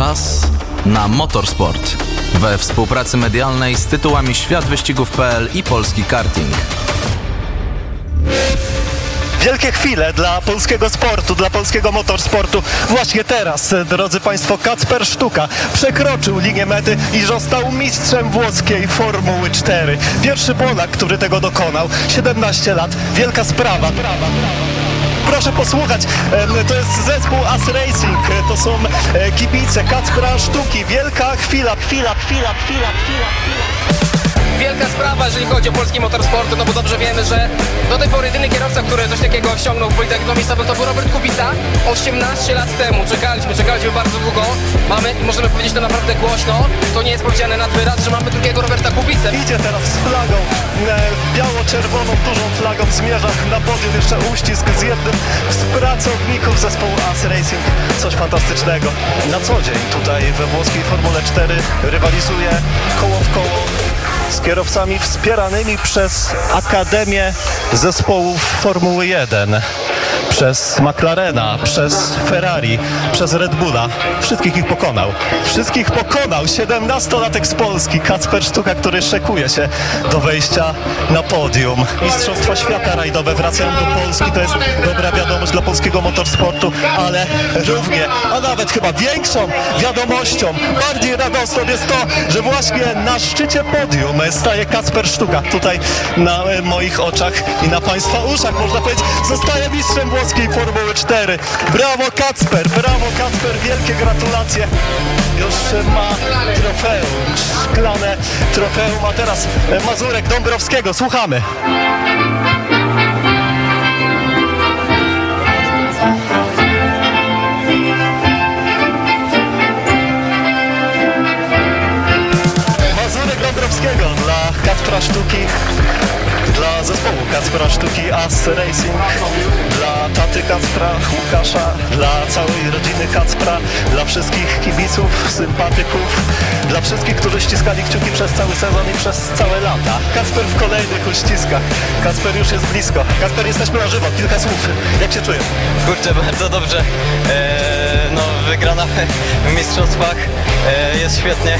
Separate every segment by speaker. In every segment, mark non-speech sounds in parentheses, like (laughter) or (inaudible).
Speaker 1: Czas na motorsport. We współpracy medialnej z tytułami Świat Wyścigów.pl i Polski Karting.
Speaker 2: Wielkie chwile dla polskiego sportu, dla polskiego motorsportu. Właśnie teraz, drodzy Państwo, Kacper Sztuka przekroczył linię mety i został mistrzem włoskiej Formuły 4. Pierwszy Polak, który tego dokonał. 17 lat. Wielka sprawa. Proszę posłuchać, to jest zespół As Racing, to są e, kibice Kacpra Sztuki. Wielka chwila, chwila, chwila, chwila, chwila. chwila.
Speaker 3: Wielka sprawa, jeżeli chodzi o polski motorsport, no bo dobrze wiemy, że do tej pory jedyny kierowca, który coś takiego osiągnął w Politechniku miejscowym to był Robert Kubica 18 lat temu. Czekaliśmy, czekaliśmy bardzo długo. Mamy, możemy powiedzieć to naprawdę głośno, to nie jest powiedziane nad wyraz, że mamy drugiego Roberta Kubicę.
Speaker 2: Idzie teraz z flagą, e, biało-czerwoną, dużą flagą, zmierza na podium, jeszcze uścisk z jednym z pracowników zespołu As Racing. Coś fantastycznego. Na co dzień tutaj we włoskiej Formule 4 rywalizuje koło w koło z kierowcami wspieranymi przez Akademię Zespołów Formuły 1 przez McLarena, przez Ferrari, przez Red Bulla. Wszystkich ich pokonał. Wszystkich pokonał 17-latek z Polski, Kacper Sztuka, który szekuje się do wejścia na podium. Mistrzostwa świata rajdowe wracają do Polski. To jest dobra wiadomość dla polskiego motorsportu, ale równie, a nawet chyba większą wiadomością, bardziej radosną jest to, że właśnie na szczycie podium staje Kacper Sztuka. Tutaj na e, moich oczach i na Państwa uszach, można powiedzieć, zostaje mistrzem włoskiej Formuły 4. Brawo Kacper, brawo Kacper, wielkie gratulacje. Już ma trofeum, szklane trofeum, a teraz Mazurek Dąbrowskiego, słuchamy. Kacpra Sztuki As Racing, dla taty Kacpra, Łukasza, dla całej rodziny Kacpra, dla wszystkich kibiców, sympatyków, dla wszystkich, którzy ściskali kciuki przez cały sezon i przez całe lata. Kacper w kolejnych uściskach. Kacper już jest blisko. Kacper, jesteśmy na żywo. Kilka słów. Jak się czujesz?
Speaker 4: Kurczę, bardzo dobrze. Eee, no, wygrana w mistrzostwach jest świetnie.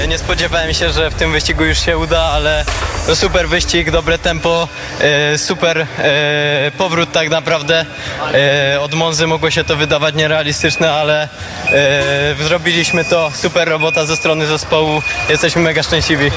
Speaker 4: Eee, nie spodziewałem się, że w tym wyścigu już się uda, ale super wyścig, dobre tempo, eee, super powrót tak naprawdę. Od Monzy mogło się to wydawać nierealistyczne, ale zrobiliśmy to. Super robota ze strony zespołu. Jesteśmy mega szczęśliwi.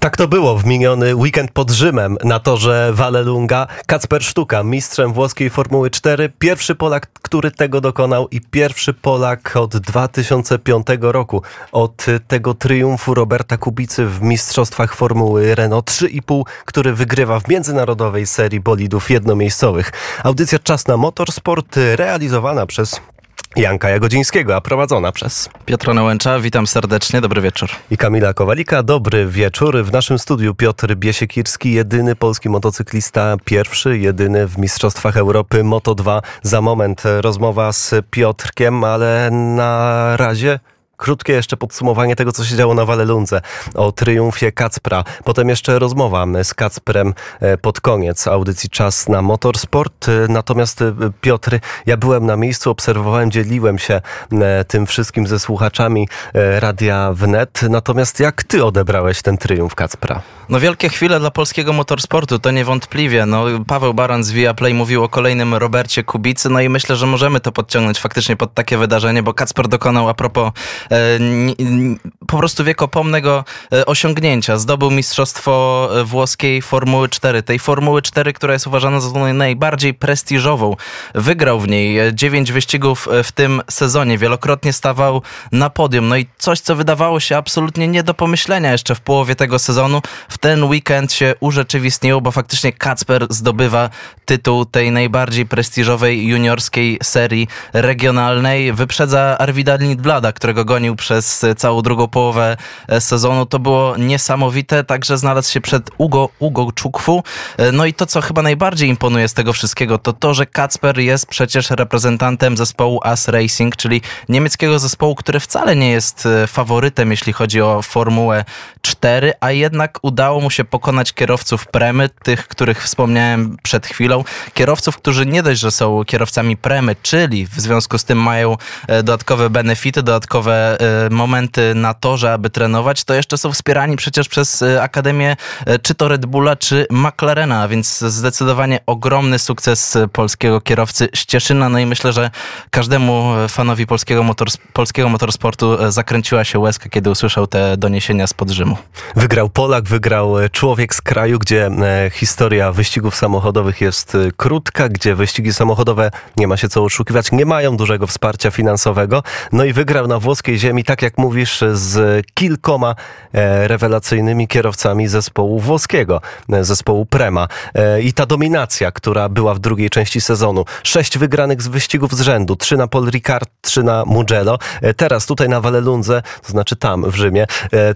Speaker 5: Tak to było w miniony weekend pod Rzymem na torze Vallelunga. Kacper Sztuka, mistrzem włoskiej Formuły 4, pierwszy Polak, który tego dokonał i pierwszy Polak od 2005 roku, od tego triumfu Roberta Kubicy w mistrzostwach Formuły Renault 3,5, który wygrywa w międzynarodowej serii bolidów jednomiejscowych. Audycja Czas na Motorsport realizowana przez Janka Jagodzińskiego, a prowadzona przez
Speaker 1: Piotr Nałęcza, witam serdecznie, dobry wieczór.
Speaker 5: i Kamila Kowalika. Dobry wieczór. W naszym studiu Piotr Biesiekirski, jedyny polski motocyklista, pierwszy, jedyny w Mistrzostwach Europy Moto2. Za moment rozmowa z Piotrkiem, ale na razie krótkie jeszcze podsumowanie tego, co się działo na Walelundze, o triumfie Kacpra. Potem jeszcze rozmowa z Kacprem e, pod koniec audycji Czas na Motorsport. E, Natomiast e, Piotr, ja byłem na miejscu, obserwowałem, dzieliłem się tym wszystkim ze słuchaczami Radia Wnet. Natomiast jak ty odebrałeś ten triumf Kacpra?
Speaker 1: No wielkie chwile dla polskiego motorsportu, to niewątpliwie. No, Paweł Baran z Viaplay mówił o kolejnym Robercie Kubicy, no i myślę, że możemy to podciągnąć faktycznie pod takie wydarzenie, bo Kacper dokonał a propos po prostu wiekopomnego e, osiągnięcia. Zdobył mistrzostwo e, włoskiej Formuły 4, tej Formuły 4, która jest uważana za najbardziej prestiżową. Wygrał w niej e, dziewięć wyścigów e, w tym sezonie, wielokrotnie stawał na podium. No i coś, co wydawało się absolutnie nie do pomyślenia jeszcze w połowie tego sezonu, w ten weekend się urzeczywistniło, bo faktycznie Kacper zdobywa tytuł tej najbardziej prestiżowej juniorskiej serii regionalnej. Wyprzedza Arwida Lindblada, którego goni gonił przez całą drugą połowę sezonu. To było niesamowite, także znalazł się przed Ugo, Ugo Czukwu. No i to, co chyba najbardziej imponuje z tego wszystkiego, to to, że Kacper jest przecież reprezentantem zespołu AS Racing, czyli niemieckiego zespołu, który wcale nie jest faworytem, jeśli chodzi o Formułę 4, a jednak udało mu się pokonać kierowców Premy, tych, których wspomniałem przed chwilą. Kierowców, którzy nie dość, że są kierowcami Premy, czyli w związku z tym mają e, dodatkowe benefity, dodatkowe e, momenty na torze, aby trenować, to jeszcze są wspierani przecież przez e, Akademię czy to Red Bulla, czy McLarena, więc zdecydowanie ogromny sukces polskiego kierowcy Ścieszyna. No i myślę, że każdemu fanowi polskiego, motors polskiego motorsportu zakręciła się łezka, kiedy usłyszał te doniesienia z Rzymu.
Speaker 5: Wygrał Polak, wygrał człowiek z kraju, gdzie historia wyścigów samochodowych jest krótka, gdzie wyścigi samochodowe nie ma się co oszukiwać, nie mają dużego wsparcia finansowego. No i wygrał na włoskiej ziemi, tak jak mówisz, z kilkoma e, rewelacyjnymi kierowcami zespołu włoskiego, e, zespołu Prema. E, I ta dominacja, która była w drugiej części sezonu. Sześć wygranych z wyścigów z rzędu, trzy na Paul Ricard, trzy na Mugello. Teraz tutaj na Vallelundze, to znaczy tam w Rzymie,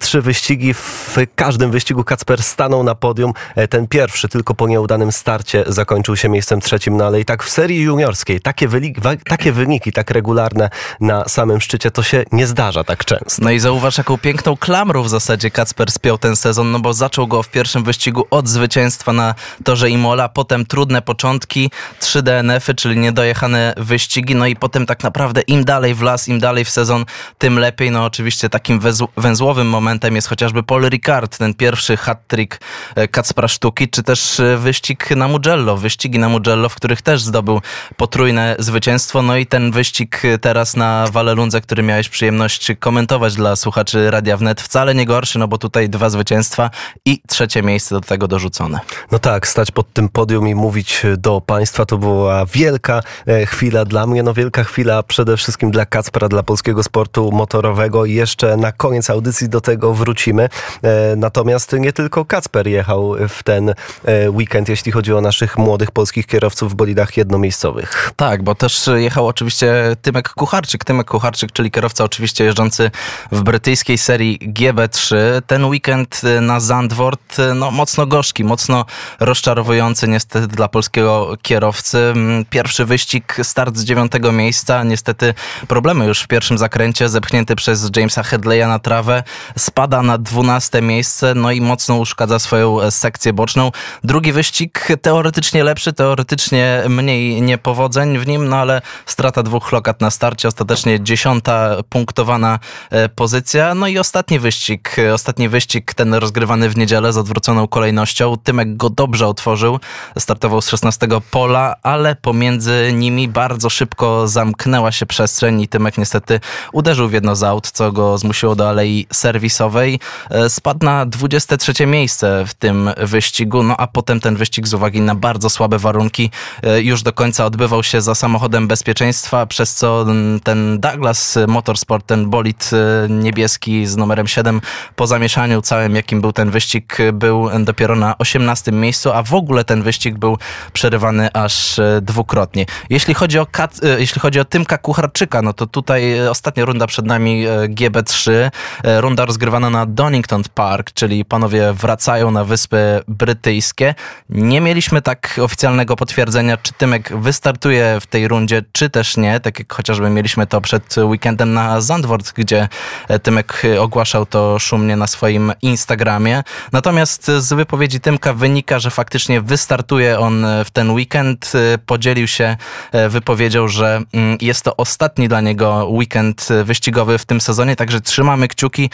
Speaker 5: trzy wyścigi. W każdym wyścigu Kacper stanął na podium. Ten pierwszy tylko po nieudanym starcie zakończył się miejscem trzecim, no ale i tak w serii juniorskiej takie, wyniki, takie wyniki, tak regularne na samym szczycie, to się nie zdarza tak często.
Speaker 1: No i zauważ, jaką piękną klamrą w zasadzie Kacper spiął ten sezon, no bo zaczął go w pierwszym wyścigu od zwycięstwa na torze Imola, potem trudne początki, trzy DNF-y, czyli niedojechane wyścigi, no i potem tak naprawdę im dalej w las, im dalej w sezon, tym lepiej. No oczywiście takim węzłowym momentem jest chociażby Paul Ricard, ten pierwszy hat-trick e, Kacpra Sztuki, czy też e, wyścig na Mugello, wyścigi na Mugello, w których też zdobył potrójne zwycięstwo. No i ten wyścig teraz na Walelundze, który miałeś przyjemność komentować dla słuchaczy Radia Wnet, wcale nie gorszy, no bo tutaj dwa zwycięstwa i trzecie miejsce do tego dorzucone.
Speaker 5: No tak, stać pod tym podium i mówić do Państwa to była wielka e, chwila dla mnie, no wielka chwila przede wszystkim dla Kacpra, dla polskiego sportu motorowego i jeszcze na koniec audycji do tego wrócimy. E, natomiast nie tylko Kacper jechał w ten e, weekend, jeśli chodzi o naszych młodych polskich kierowców w bolidach jednomiejscowych.
Speaker 1: Tak, bo też jechał oczywiście Tymek Kucharczyk. Tymek Kucharczyk, czyli kierowca oczywiście jeżdżący w brytyjskiej serii GB3. Ten weekend na Zandvoort no, mocno gorzki, mocno rozczarowujący niestety dla polskiego kierowcy. Pierwszy wyścig, start z dziewiątego miejsca. Niestety problemy już w pierwszym zakręcie, zepchnięty przez Jamesa Headleya na trawę. Spada na dwunaste miejsce, no i mocno uszkadza swoją sekcję boczną. Drugi wyścig teoretycznie lepszy, teoretycznie mniej niepowodzeń w nim, no ale strata dwóch lokat na starcie, ostatecznie dziesiąta punktowana e, pozycja. No i ostatni wyścig, ostatni wyścig, ten rozgrywany w niedzielę z odwróconą kolejnością. Tymek go dobrze otworzył, startował z 16 pola, ale pomiędzy nimi bardzo szybko zamknęła się przestrzeń i Tymek niestety uderzył w jedno z aut, co go zmusiło do alei serwisowej. E, spadł na 23 miejsce w tym wyścigu, no a potem ten wyścig z uwagi na bardzo słabe warunki e, już do końca odbywał się za samochodem bezpieczeństwa, przez co ten Douglas Motorsport, ten bolid e, niebieski z numerem 7 po zamieszaniu całym, jakim był ten wyścig, był dopiero na 18 miejscu, a w ogóle ten wyścig był przerywany aż e, dwukrotnie. Jeśli chodzi o, Kat, jeśli chodzi o Tymka Kucharczyka, no to tutaj ostatnia runda przed nami GB3, runda rozgrywana na Donington Park, czyli panowie wracają na Wyspy Brytyjskie. Nie mieliśmy tak oficjalnego potwierdzenia, czy Tymek wystartuje w tej rundzie, czy też nie, tak jak chociażby mieliśmy to przed weekendem na Zandvoort, gdzie e, Tymek ogłaszał to szumnie na swoim Instagramie. Natomiast z wypowiedzi Tymka wynika, że faktycznie wystartuje on w ten weekend. E, podzielił się e, wypowiedzią, że mm, jest to ostatni dla niego weekend wyścigowy w tym sezonie, także trzymamy kciuki,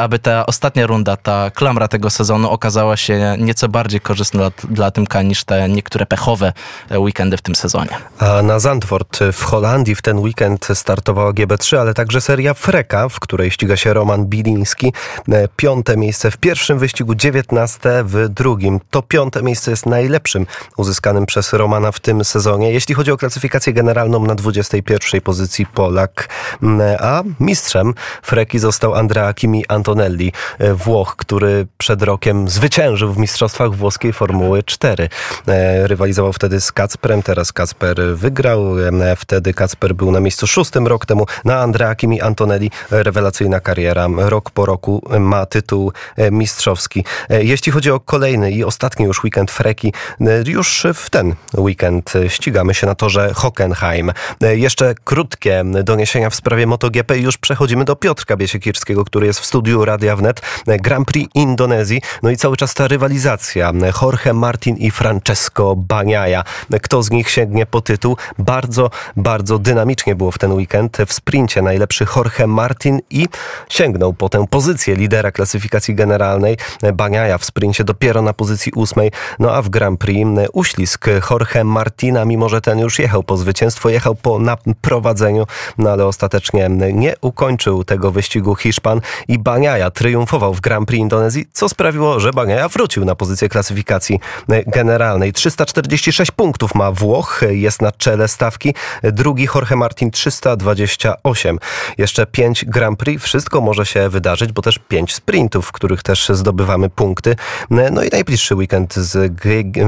Speaker 1: aby ta ostatnia runda, ta klamra tego sezonu okazała się nieco bardziej korzystna dla, dla Tymka niż te niektóre pechowe weekendy w tym sezonie.
Speaker 5: A na Zandvoort w Holandii w ten weekend startowała GB3, ale także seria Freka, w której ściga się Roman Biliński. E, piąte miejsce w pierwszym wyścigu, dziewiętnaste w drugim. To piąte miejsce jest najlepszym uzyskanym przez Romana w tym sezonie. Jeśli chodzi o klasyfikację generalną na 21 pozycji Polak, a mistrzem Freki został Andrea Kimi Antonelli, e, Włoch, który przed rokiem zwyciężył w mistrzostwach włoskiej Formuły 4. E, rywalizował wtedy z Kacprem, teraz Kacper wygrał. Wtedy Kacper był na miejscu szóstym rok temu. Na Andrea Kimi Dani Antonelli, rewelacyjna kariera, rok po roku ma tytuł mistrzowski. Jeśli chodzi o kolejny i ostatni już weekend Freki, już w ten weekend ścigamy się na torze Hockenheim. Jeszcze krótkie doniesienia w sprawie MotoGP i już przechodzimy do Piotrka Biesiekirskiego, który jest w studiu Radia Wnet. Grand Prix Indonezji, no i cały czas ta rywalizacja. Jorge Martin i Francesco Baniaja. Kto z nich sięgnie po tytuł? Bardzo, bardzo dynamicznie było w ten weekend. W sprincie najlepszy Martin i sięgnął po tę pozycję lidera klasyfikacji generalnej. Baniaja w sprincie dopiero na pozycji ósmej. No a w Grand Prix uślizg Jorge Martina, mimo że ten już jechał po zwycięstwo, jechał po naprowadzeniu, no ale ostatecznie nie ukończył tego wyścigu Hiszpan i Baniaja triumfował w Grand Prix Indonezji, co sprawiło, że Baniaja wrócił na pozycję klasyfikacji generalnej. 346 punktów ma Włoch, jest na czele stawki. Drugi Jorge Martin 328. Jeszcze 5 Grand Prix. Wszystko może się wydarzyć, bo też 5 sprintów, w których też zdobywamy punkty. No i najbliższy weekend z,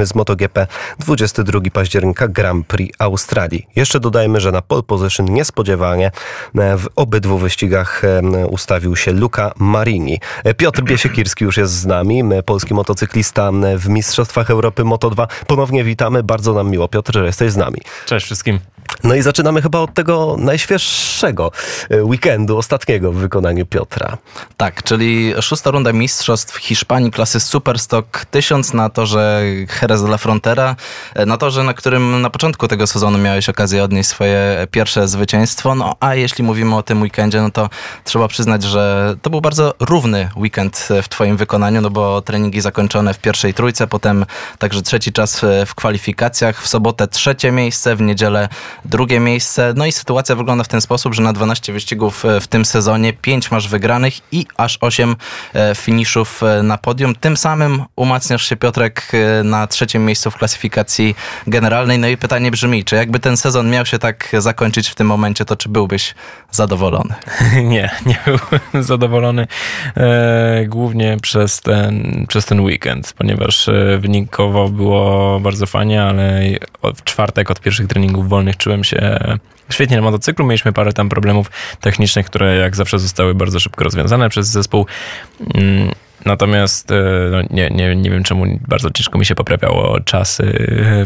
Speaker 5: z MotoGP 22 października Grand Prix Australii. Jeszcze dodajmy, że na pole position niespodziewanie w obydwu wyścigach ustawił się Luca Marini. Piotr Biesiekirski już jest z nami, polski motocyklista w Mistrzostwach Europy Moto2. Ponownie witamy, bardzo nam miło Piotr, że jesteś z nami.
Speaker 6: Cześć wszystkim.
Speaker 5: No i zaczynamy chyba od tego najświeższego e, weekendu, ostatniego w wykonaniu Piotra.
Speaker 1: Tak, czyli szósta runda mistrzostw Hiszpanii klasy Superstock 1000 na torze Jerez de la Frontera, e, na torze, na którym na początku tego sezonu miałeś okazję odnieść swoje pierwsze zwycięstwo. No a jeśli mówimy o tym weekendzie, no to trzeba przyznać, że to był bardzo równy weekend w twoim wykonaniu, no bo treningi zakończone w pierwszej trójce, potem także trzeci czas w kwalifikacjach, w sobotę trzecie miejsce, w niedzielę drugie miejsce. No i sytuacja wygląda w ten sposób, że na 12 wyścigów e, w tym sezonie 5 masz wygranych i aż 8 e, finiszów e, na podium. Tym samym umacniasz się Piotrek na trzecim miejscu w klasyfikacji generalnej. No i pytanie brzmi, czy jakby ten sezon miał się tak zakończyć w tym momencie, to czy byłbyś zadowolony? (laughs)
Speaker 6: Nie, nie byłbym zadowolony e, głównie przez ten, przez ten weekend, ponieważ wynikowo było bardzo fajnie, ale w czwartek od pierwszych treningów wolnych czułem się świetnie na motocyklu. Mieliśmy parę tam problemów technicznych, które jak zawsze zostały bardzo szybko rozwiązane przez zespół. Mm, natomiast e, no, nie, nie, nie wiem czemu bardzo ciężko mi się poprawiało czasy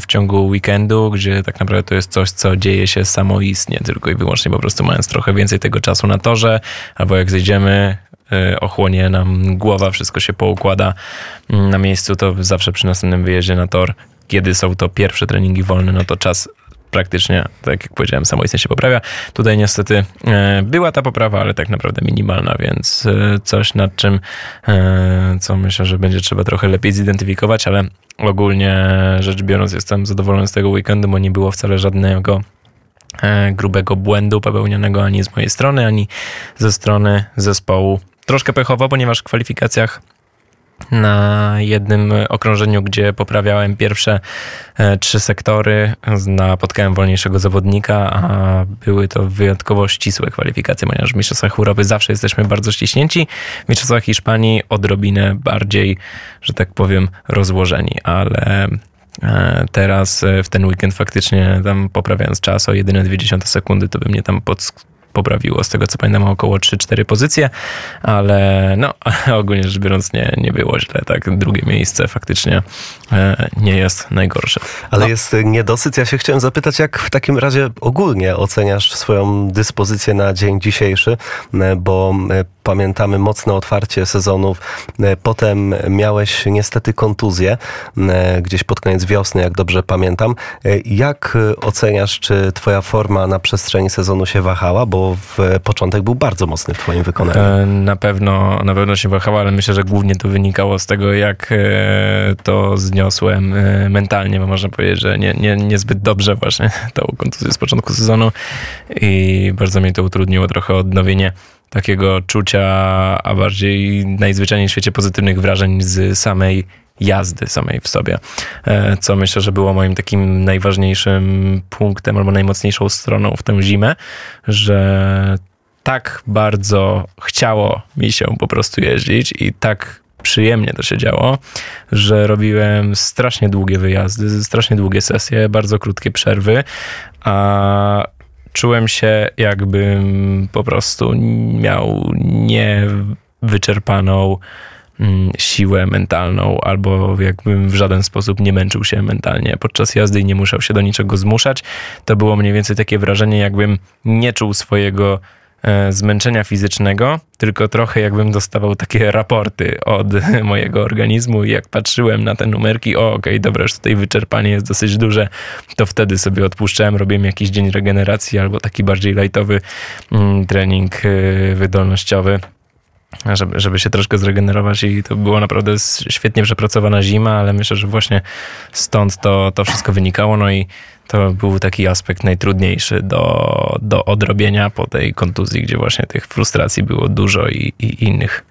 Speaker 6: w ciągu weekendu, gdzie tak naprawdę to jest coś, co dzieje się samoistnie, tylko i wyłącznie po prostu mając trochę więcej tego czasu na torze, albo jak zejdziemy, e, ochłonie nam głowa, wszystko się poukłada mm, na miejscu, to zawsze przy następnym wyjeździe na tor, kiedy są to pierwsze treningi wolne, no to czas praktycznie, tak jak powiedziałem, samoistnie się poprawia. Tutaj niestety e, była ta poprawa, ale tak naprawdę minimalna, więc e, coś nad czym, e, co myślę, że będzie trzeba trochę lepiej zidentyfikować, ale ogólnie rzecz biorąc jestem zadowolony z tego weekendu, bo nie było wcale żadnego grubego błędu popełnionego ani z mojej strony, ani ze strony zespołu. Troszkę pechowo, ponieważ w kwalifikacjach na jednym okrążeniu, gdzie poprawiałem pierwsze e, trzy sektory, napotkałem wolniejszego zawodnika, a były to wyjątkowo ścisłe kwalifikacje, ponieważ w Mistrzostwach Europy zawsze jesteśmy bardzo ściśnięci, w Mistrzostwach Hiszpanii odrobinę bardziej, że tak powiem, rozłożeni, ale e, teraz e, w ten weekend faktycznie tam poprawiając czas o jedyne 20 sekundy, to by mnie tam pod poprawiło. Z tego co pamiętam około 3-4 pozycje, ale no (laughs) ogólnie rzecz biorąc nie, nie było źle. Tak, drugie miejsce faktycznie e, nie jest najgorsze.
Speaker 5: Ale
Speaker 6: no.
Speaker 5: jest niedosyt. Ja się chciałem zapytać, jak w takim razie ogólnie oceniasz swoją dyspozycję na dzień dzisiejszy, e, bo e, pamiętamy mocne otwarcie sezonów. Potem miałeś niestety kontuzję gdzieś pod koniec wiosny, jak dobrze pamiętam. Jak oceniasz, czy twoja forma na przestrzeni sezonu się wahała? Bo w początek był bardzo mocny w twoim wykonaniu.
Speaker 6: E, na pewno, na pewno się wahała, ale myślę, że głównie to wynikało z tego, jak e, to zniosłem e, mentalnie, bo można powiedzieć, że nie, nie, niezbyt dobrze właśnie (laughs) tą kontuzję z początku sezonu i bardzo mi to utrudniło trochę odnowienie takiego czucia, a bardziej najzwyczajniej w świecie pozytywnych wrażeń z samej jazdy samej w sobie, e, co myślę, że było moim takim najważniejszym punktem albo najmocniejszą stroną w tę zimę, że tak bardzo chciało mi się po prostu jeździć i tak przyjemnie to się działo, że robiłem strasznie długie wyjazdy, strasznie długie sesje, bardzo krótkie przerwy, a czułem się jakbym po prostu miał niewyczerpaną mm, siłę mentalną, albo jakbym w żaden sposób nie męczył się mentalnie podczas jazdy i nie musiał się do niczego zmuszać. To było mniej więcej takie wrażenie, jakbym nie czuł swojego zmęczenia fizycznego, tylko trochę jakbym dostawał takie raporty od (laughs) mojego organizmu i jak patrzyłem na te numerki, o okej, okay, dobra, już tutaj wyczerpanie jest dosyć duże, to wtedy sobie odpuszczałem, robiłem jakiś dzień regeneracji albo taki bardziej lightowy mm, trening y, wydolnościowy żeby, żeby się troszkę zregenerować i to była naprawdę świetnie przepracowana zima, ale myślę, że właśnie stąd to, to wszystko wynikało, no i to był taki aspekt najtrudniejszy do, do odrobienia po tej kontuzji, gdzie właśnie tych frustracji było dużo i, i innych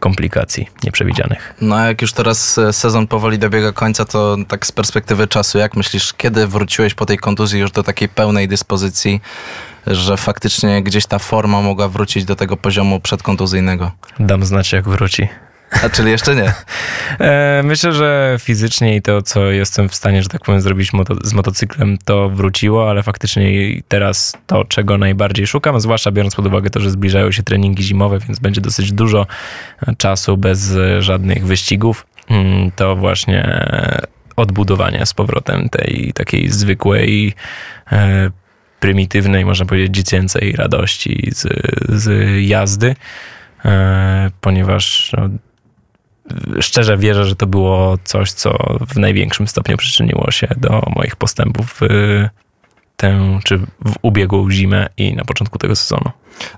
Speaker 6: komplikacji nieprzewidzianych.
Speaker 1: No a jak już teraz e, sezon powoli dobiega końca, to tak z perspektywy czasu, jak myślisz, kiedy wróciłeś po tej kontuzji już do takiej pełnej dyspozycji, że faktycznie gdzieś ta forma mogła wrócić do tego poziomu przedkontuzyjnego?
Speaker 6: Dam znać, jak wróci.
Speaker 1: A czyli jeszcze nie?
Speaker 6: E, myślę, że fizycznie i to, co jestem w stanie, że tak powiem, zrobić moto z motocyklem, to wróciło, ale faktycznie teraz to, czego najbardziej szukam, zwłaszcza biorąc pod uwagę to, że zbliżają się treningi zimowe, więc będzie dosyć dużo czasu bez żadnych wyścigów, mm, to właśnie odbudowanie z powrotem tej takiej zwykłej e, prymitywnej, można powiedzieć, dziecięcej radości z, z jazdy, e, ponieważ no, szczerze wierzę, że to było coś, co w największym stopniu przyczyniło się do moich postępów w tę, czy w ubiegłą zimę i na początku tego sezonu.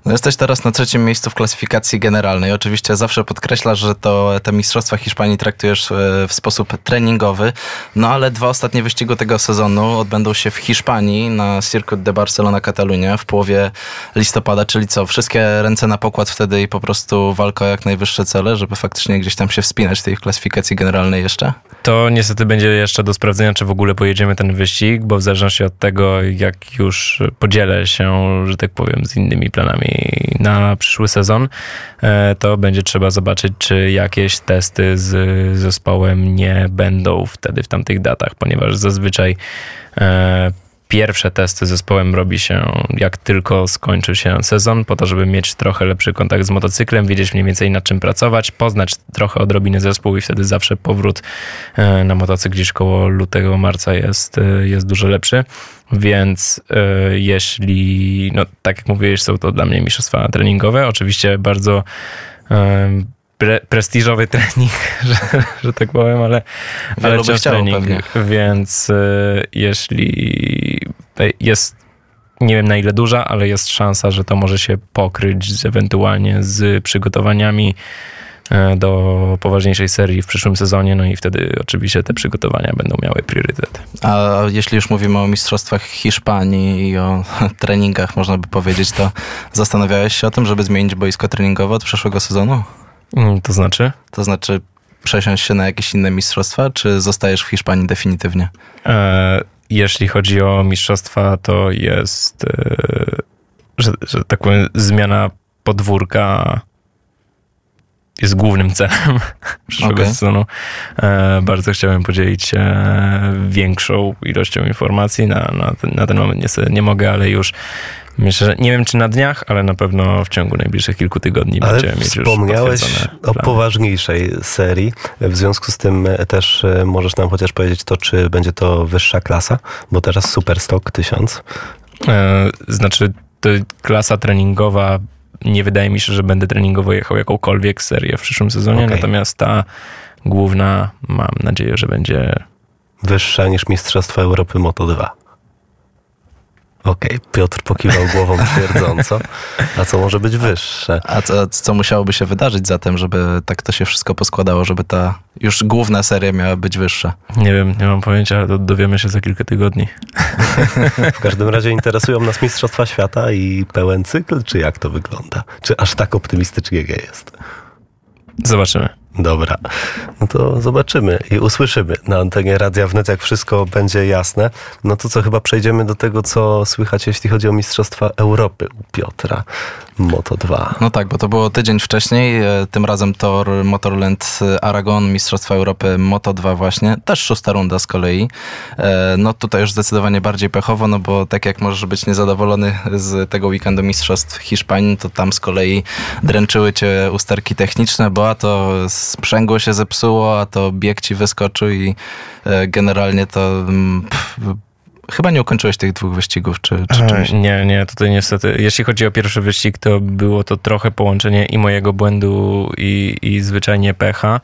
Speaker 1: No jesteś teraz na trzecim miejscu w klasyfikacji generalnej. Oczywiście zawsze podkreślasz, że to te Mistrzostwa Hiszpanii traktujesz e, w sposób treningowy, no ale dwa ostatnie wyścigi tego sezonu odbędą się w Hiszpanii na Circuit de Barcelona Catalunya w połowie listopada, czyli co, wszystkie ręce na pokład wtedy i po prostu walka o jak najwyższe cele, żeby faktycznie gdzieś tam się wspinać w tej klasyfikacji generalnej jeszcze?
Speaker 6: To niestety będzie jeszcze do sprawdzenia, czy w ogóle pojedziemy ten wyścig, bo w zależności od tego, jak już podzielę się, że tak powiem, z innymi planami, planami na przyszły sezon, e, to będzie trzeba zobaczyć, czy jakieś testy z zespołem nie będą wtedy w tamtych datach, ponieważ zazwyczaj e, pierwsze testy zespołem robi się jak tylko skończy się sezon, po to, żeby mieć trochę lepszy kontakt z motocyklem, wiedzieć mniej więcej nad czym pracować, poznać trochę odrobiny zespół i wtedy zawsze powrót e, na motocykl gdzieś koło lutego, marca jest, e, jest dużo lepszy. Więc e, jeśli, no tak jak mówiłeś, są to dla mnie mistrzostwa treningowe, oczywiście bardzo pre, prestiżowy trening, (laughs) że, że, tak powiem, ale, ale wciąż trening. Pewnie. Więc y, jeśli jest, nie wiem na ile duża, ale jest szansa, że to może się pokryć z, ewentualnie z przygotowaniami e, do poważniejszej serii w przyszłym sezonie, no i wtedy oczywiście te przygotowania będą miały priorytet.
Speaker 1: A jeśli już mówimy o mistrzostwach Hiszpanii i o (laughs) treningach, można by powiedzieć, to zastanawiałeś się o tym, żeby zmienić boisko treningowe od przyszłego sezonu?
Speaker 6: Mm, to znaczy?
Speaker 1: To znaczy przesiąść się na jakieś inne mistrzostwa, czy zostajesz w Hiszpanii definitywnie?
Speaker 6: E, jeśli chodzi o mistrzostwa, to jest, e, że, że tak powiem, zmiana podwórka jest głównym celem (laughs) przyszłego okay. sezonu. E, bardzo chciałem podzielić się większą ilością informacji. Na, na, ten, na ten moment nie, nie mogę, ale już Myślę, że nie wiem czy na dniach, ale na pewno w ciągu najbliższych kilku tygodni ale będziemy mieć już
Speaker 5: wspomniałeś o poważniejszej serii. W związku z tym e, też e, możesz nam chociaż powiedzieć to, czy będzie to wyższa klasa, bo teraz Superstock 1000.
Speaker 6: E, znaczy, to klasa treningowa nie wydaje mi się, że będę treningowo jechał jakąkolwiek serię w przyszłym sezonie, okay. natomiast ta główna mam nadzieję, że będzie
Speaker 5: wyższa niż Mistrzostwa Europy Moto 2. Okej, okay, Piotr pokiwał głową (laughs) twierdząco. A co może być wyższe?
Speaker 1: A co, co musiałoby się wydarzyć zatem, żeby tak to się wszystko poskładało, żeby ta już główna seria miała być wyższa?
Speaker 6: Nie wiem, nie mam pojęcia, ale dowiemy się za kilka tygodni. (laughs)
Speaker 5: w każdym razie interesują nas Mistrzostwa Świata i pełen cykl, czy jak to wygląda? Czy aż tak optymistycznie jest?
Speaker 6: Zobaczymy.
Speaker 5: Dobra, no to zobaczymy i usłyszymy na antenie Radia Wnet, jak wszystko będzie jasne. No to co, chyba przejdziemy do tego, co słychać, jeśli chodzi o Mistrzostwa Europy u Piotra Moto 2.
Speaker 1: No tak, bo to było tydzień wcześniej, e, tym razem Tor Motorland Aragon, Mistrzostwa Europy Moto 2 właśnie, też szósta runda z kolei. E, No tutaj już zdecydowanie bardziej pechowo, no bo tak jak możesz być niezadowolony z tego weekendu Mistrzostw Hiszpanii, to tam z kolei dręczyły cię usterki techniczne, bo a to sprzęgło się zepsuło, a to bieg ci wyskoczył i e, generalnie to mm, pff, chyba nie ukończyłeś tych dwóch wyścigów, czy, czy czymś.
Speaker 6: E, Nie, nie, tutaj niestety. Jeśli chodzi o pierwszy wyścig, to było to trochę połączenie i mojego błędu, i, i zwyczajnie pecha.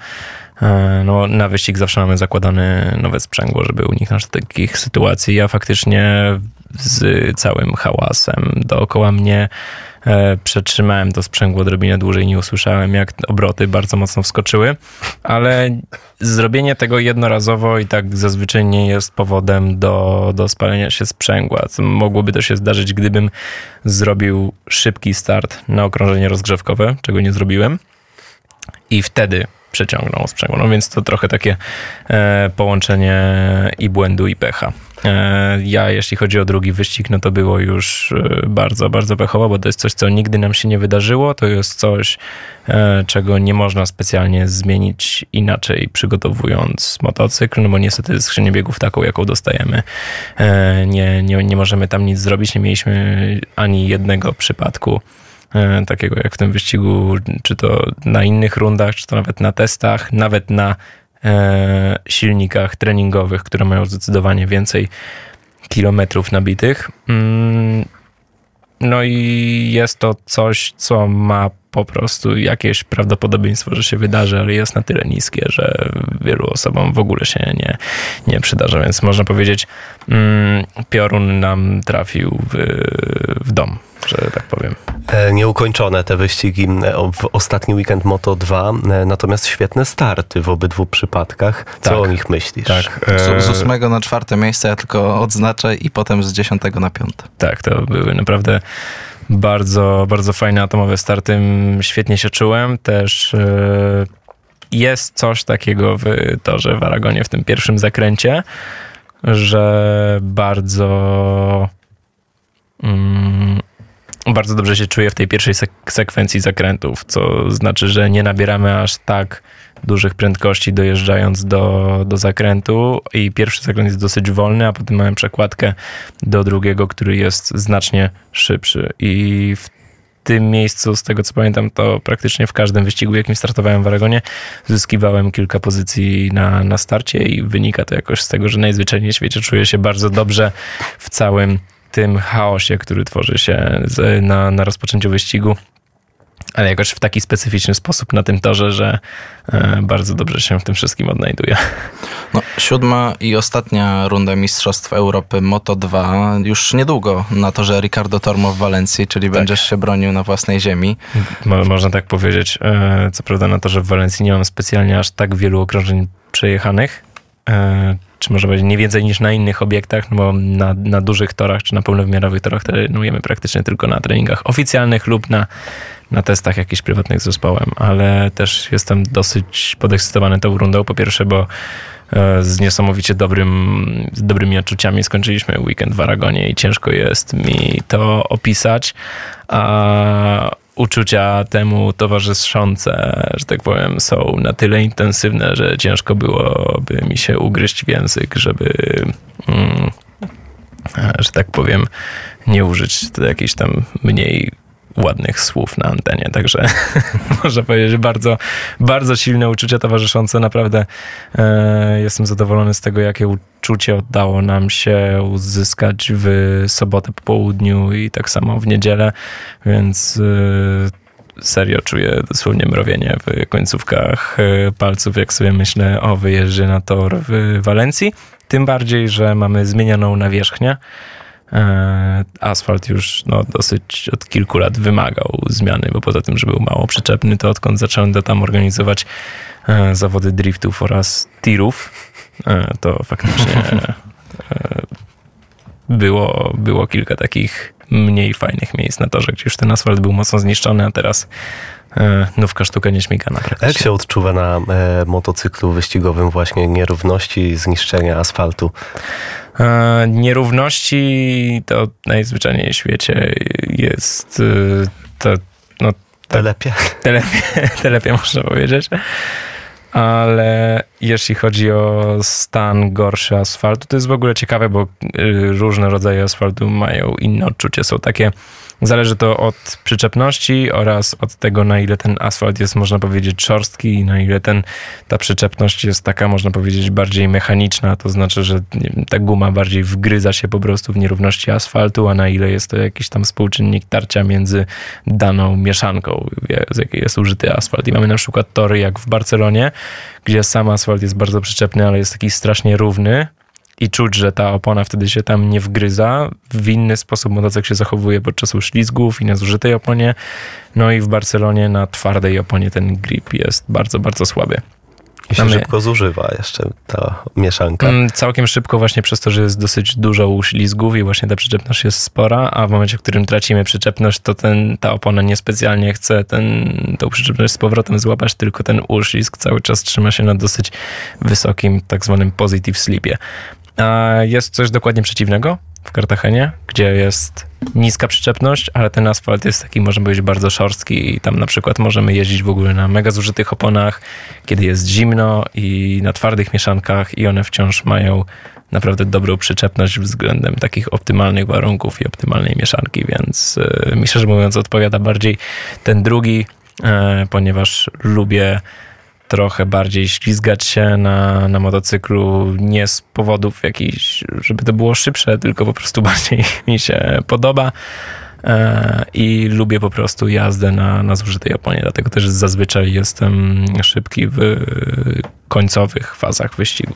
Speaker 6: E, No, na wyścig zawsze mamy zakładane nowe sprzęgło, żeby uniknąć takich sytuacji. Ja faktycznie z całym hałasem dookoła mnie e, przetrzymałem to sprzęgło odrobinę dłużej, nie usłyszałem jak obroty bardzo mocno wskoczyły, ale zrobienie tego jednorazowo i tak zazwyczaj nie jest powodem do, do spalenia się sprzęgła. Mogłoby to się zdarzyć, gdybym zrobił szybki start na okrążenie rozgrzewkowe, czego nie zrobiłem i wtedy przeciągnął sprzęgło. No więc to trochę takie e, połączenie i błędu, i pecha. E, ja, jeśli chodzi o drugi wyścig, no to było już e, bardzo, bardzo pechowo, bo to jest coś, co nigdy nam się nie wydarzyło. To jest coś, e, czego nie można specjalnie zmienić inaczej, przygotowując motocykl, no bo niestety skrzynię biegów taką, jaką dostajemy, nie, nie, nie możemy tam nic zrobić. Nie mieliśmy ani jednego przypadku takiego jak w tym wyścigu, czy to na innych rundach, czy to nawet na testach, nawet na silnikach treningowych, które mają zdecydowanie więcej kilometrów nabitych. Mm, no i jest to coś, co ma po prostu jakieś prawdopodobieństwo, że się wydarzy, ale jest na tyle niskie, że wielu osobom w ogóle się nie, nie przydarza. Więc można powiedzieć, mm, piorun nam trafił w, w dom, że tak powiem.
Speaker 5: E, Nieukończone te wyścigi e, o- w ostatni weekend Moto 2, e, natomiast świetne starty w obydwu przypadkach. Co
Speaker 6: Tak.
Speaker 5: o nich myślisz?
Speaker 6: Tak,
Speaker 1: Z, z ósmego na czwarte miejsce ja tylko odznaczę i potem z dziesiątego na piąte.
Speaker 6: Tak, to były naprawdę bardzo, bardzo fajne atomowe starty. Świetnie się czułem. Też e, jest coś takiego w torze w Aragonie w tym pierwszym zakręcie, że bardzo mm, bardzo dobrze się czuję w tej pierwszej sek- sekwencji zakrętów, co znaczy, że nie nabieramy aż tak dużych prędkości dojeżdżając do, do zakrętu i pierwszy zakręt jest dosyć wolny, a potem mamy przekładkę do drugiego, który jest znacznie szybszy i w tym miejscu, z tego co pamiętam, to praktycznie w każdym wyścigu, jakim startowałem w Aragonie, zyskiwałem kilka pozycji na, na starcie i wynika to jakoś z tego, że najzwyczajniej w świecie czuję się bardzo dobrze w całym tym chaosie, który tworzy się na, na rozpoczęciu wyścigu. Ale jakoś w taki specyficzny sposób na tym torze, że e, bardzo dobrze się w tym wszystkim odnajduję.
Speaker 1: No, siódma i ostatnia runda Mistrzostw Europy Moto 2 już niedługo na torze Ricardo Tormo w Walencji, czyli będziesz się bronił na własnej ziemi.
Speaker 6: Mo, można tak powiedzieć. E, co prawda na torze w Walencji nie mam specjalnie aż tak wielu okrążeń przejechanych, e, czy może powiedzieć nie więcej niż na innych obiektach, no bo na, na dużych torach, czy na pełnowymiarowych torach trenujemy praktycznie tylko na treningach oficjalnych lub na, na testach jakichś prywatnych z zespołem, ale też jestem dosyć podekscytowany tą rundą. Po pierwsze, bo e, z niesamowicie dobrym, z dobrymi odczuciami skończyliśmy weekend w Aragonie i ciężko jest mi to opisać, a uczucia temu towarzyszące, że tak powiem, są na tyle intensywne, że ciężko byłoby mi się ugryźć w język, żeby, mm, e, że tak powiem, nie użyć jakichś tam mniej ładnych słów na antenie. Także (laughs) można powiedzieć, że bardzo, bardzo silne uczucia towarzyszące. Naprawdę e, jestem zadowolony z tego, jakie uczucie udało nam się uzyskać w sobotę po południu i tak samo w niedzielę, więc e, serio czuję dosłownie mrowienie w końcówkach e, palców, jak sobie myślę o wyjeździe na tor w Walencji. Tym bardziej, że mamy zmienioną nawierzchnię. E, Asfalt już no, dosyć od kilku lat wymagał zmiany, bo poza tym, że był mało przyczepny, to odkąd zacząłem tam organizować e, zawody driftów oraz tirów, e, to faktycznie było, było kilka takich mniej fajnych miejsc na torze, gdzie już ten asfalt był mocno zniszczony, a teraz nówka sztuka nieśmigana.
Speaker 5: A jak się odczuwa na e, motocyklu wyścigowym właśnie nierówności, zniszczenia asfaltu?
Speaker 6: E, nierówności to najzwyczajniej w świecie jest e, to, no,
Speaker 5: Telepie? (laughs)
Speaker 6: telepie, telepie można powiedzieć. Ale jeśli chodzi o stan gorszy asfaltu, to jest w ogóle ciekawe, bo y, różne rodzaje asfaltu mają inne odczucie. Są takie, zależy to od przyczepności oraz od tego, na ile ten asfalt jest, można powiedzieć, szorstki i na ile ten, ta przyczepność jest taka, można powiedzieć, bardziej mechaniczna. To znaczy, że ta guma bardziej wgryza się po prostu w nierówności asfaltu, a na ile jest to jakiś tam współczynnik tarcia między daną mieszanką, z jakiej jest użyty asfalt. I mamy na przykład tory jak w Barcelonie, gdzie sam asfalt jest bardzo przyczepny, ale jest taki strasznie równy i czuć, że ta opona wtedy się tam nie wgryza. W inny sposób motocykl się zachowuje podczas uślizgów i na zużytej oponie. No i w Barcelonie na twardej oponie ten grip jest bardzo, bardzo słaby.
Speaker 5: I się szybko zużywa jeszcze ta mieszanka.
Speaker 6: Mm, Całkiem szybko właśnie przez to, że jest dosyć dużo uślizgów i właśnie ta przyczepność jest spora, a w momencie, w którym tracimy przyczepność, to ten, ta opona niespecjalnie chce ten, tą przyczepność z powrotem złapać, tylko ten uślizg cały czas trzyma się na dosyć wysokim tak zwanym positive slipie. A jest coś dokładnie przeciwnego w Kartagenie, gdzie jest niska przyczepność, ale ten asfalt jest taki, można powiedzieć, bardzo szorstki i tam na przykład możemy jeździć w ogóle na mega zużytych oponach, kiedy jest zimno i na twardych mieszankach i one wciąż mają naprawdę dobrą przyczepność względem takich optymalnych warunków i optymalnej mieszanki, więc mi szczerze mówiąc odpowiada bardziej ten drugi, e, ponieważ lubię trochę bardziej ślizgać się na, na motocyklu nie z powodów jakichś, żeby to było szybsze, tylko po prostu (laughs) bardziej mi się podoba i lubię po prostu jazdę na, na zużytej oponie, dlatego też zazwyczaj jestem szybki w końcowych fazach wyścigu.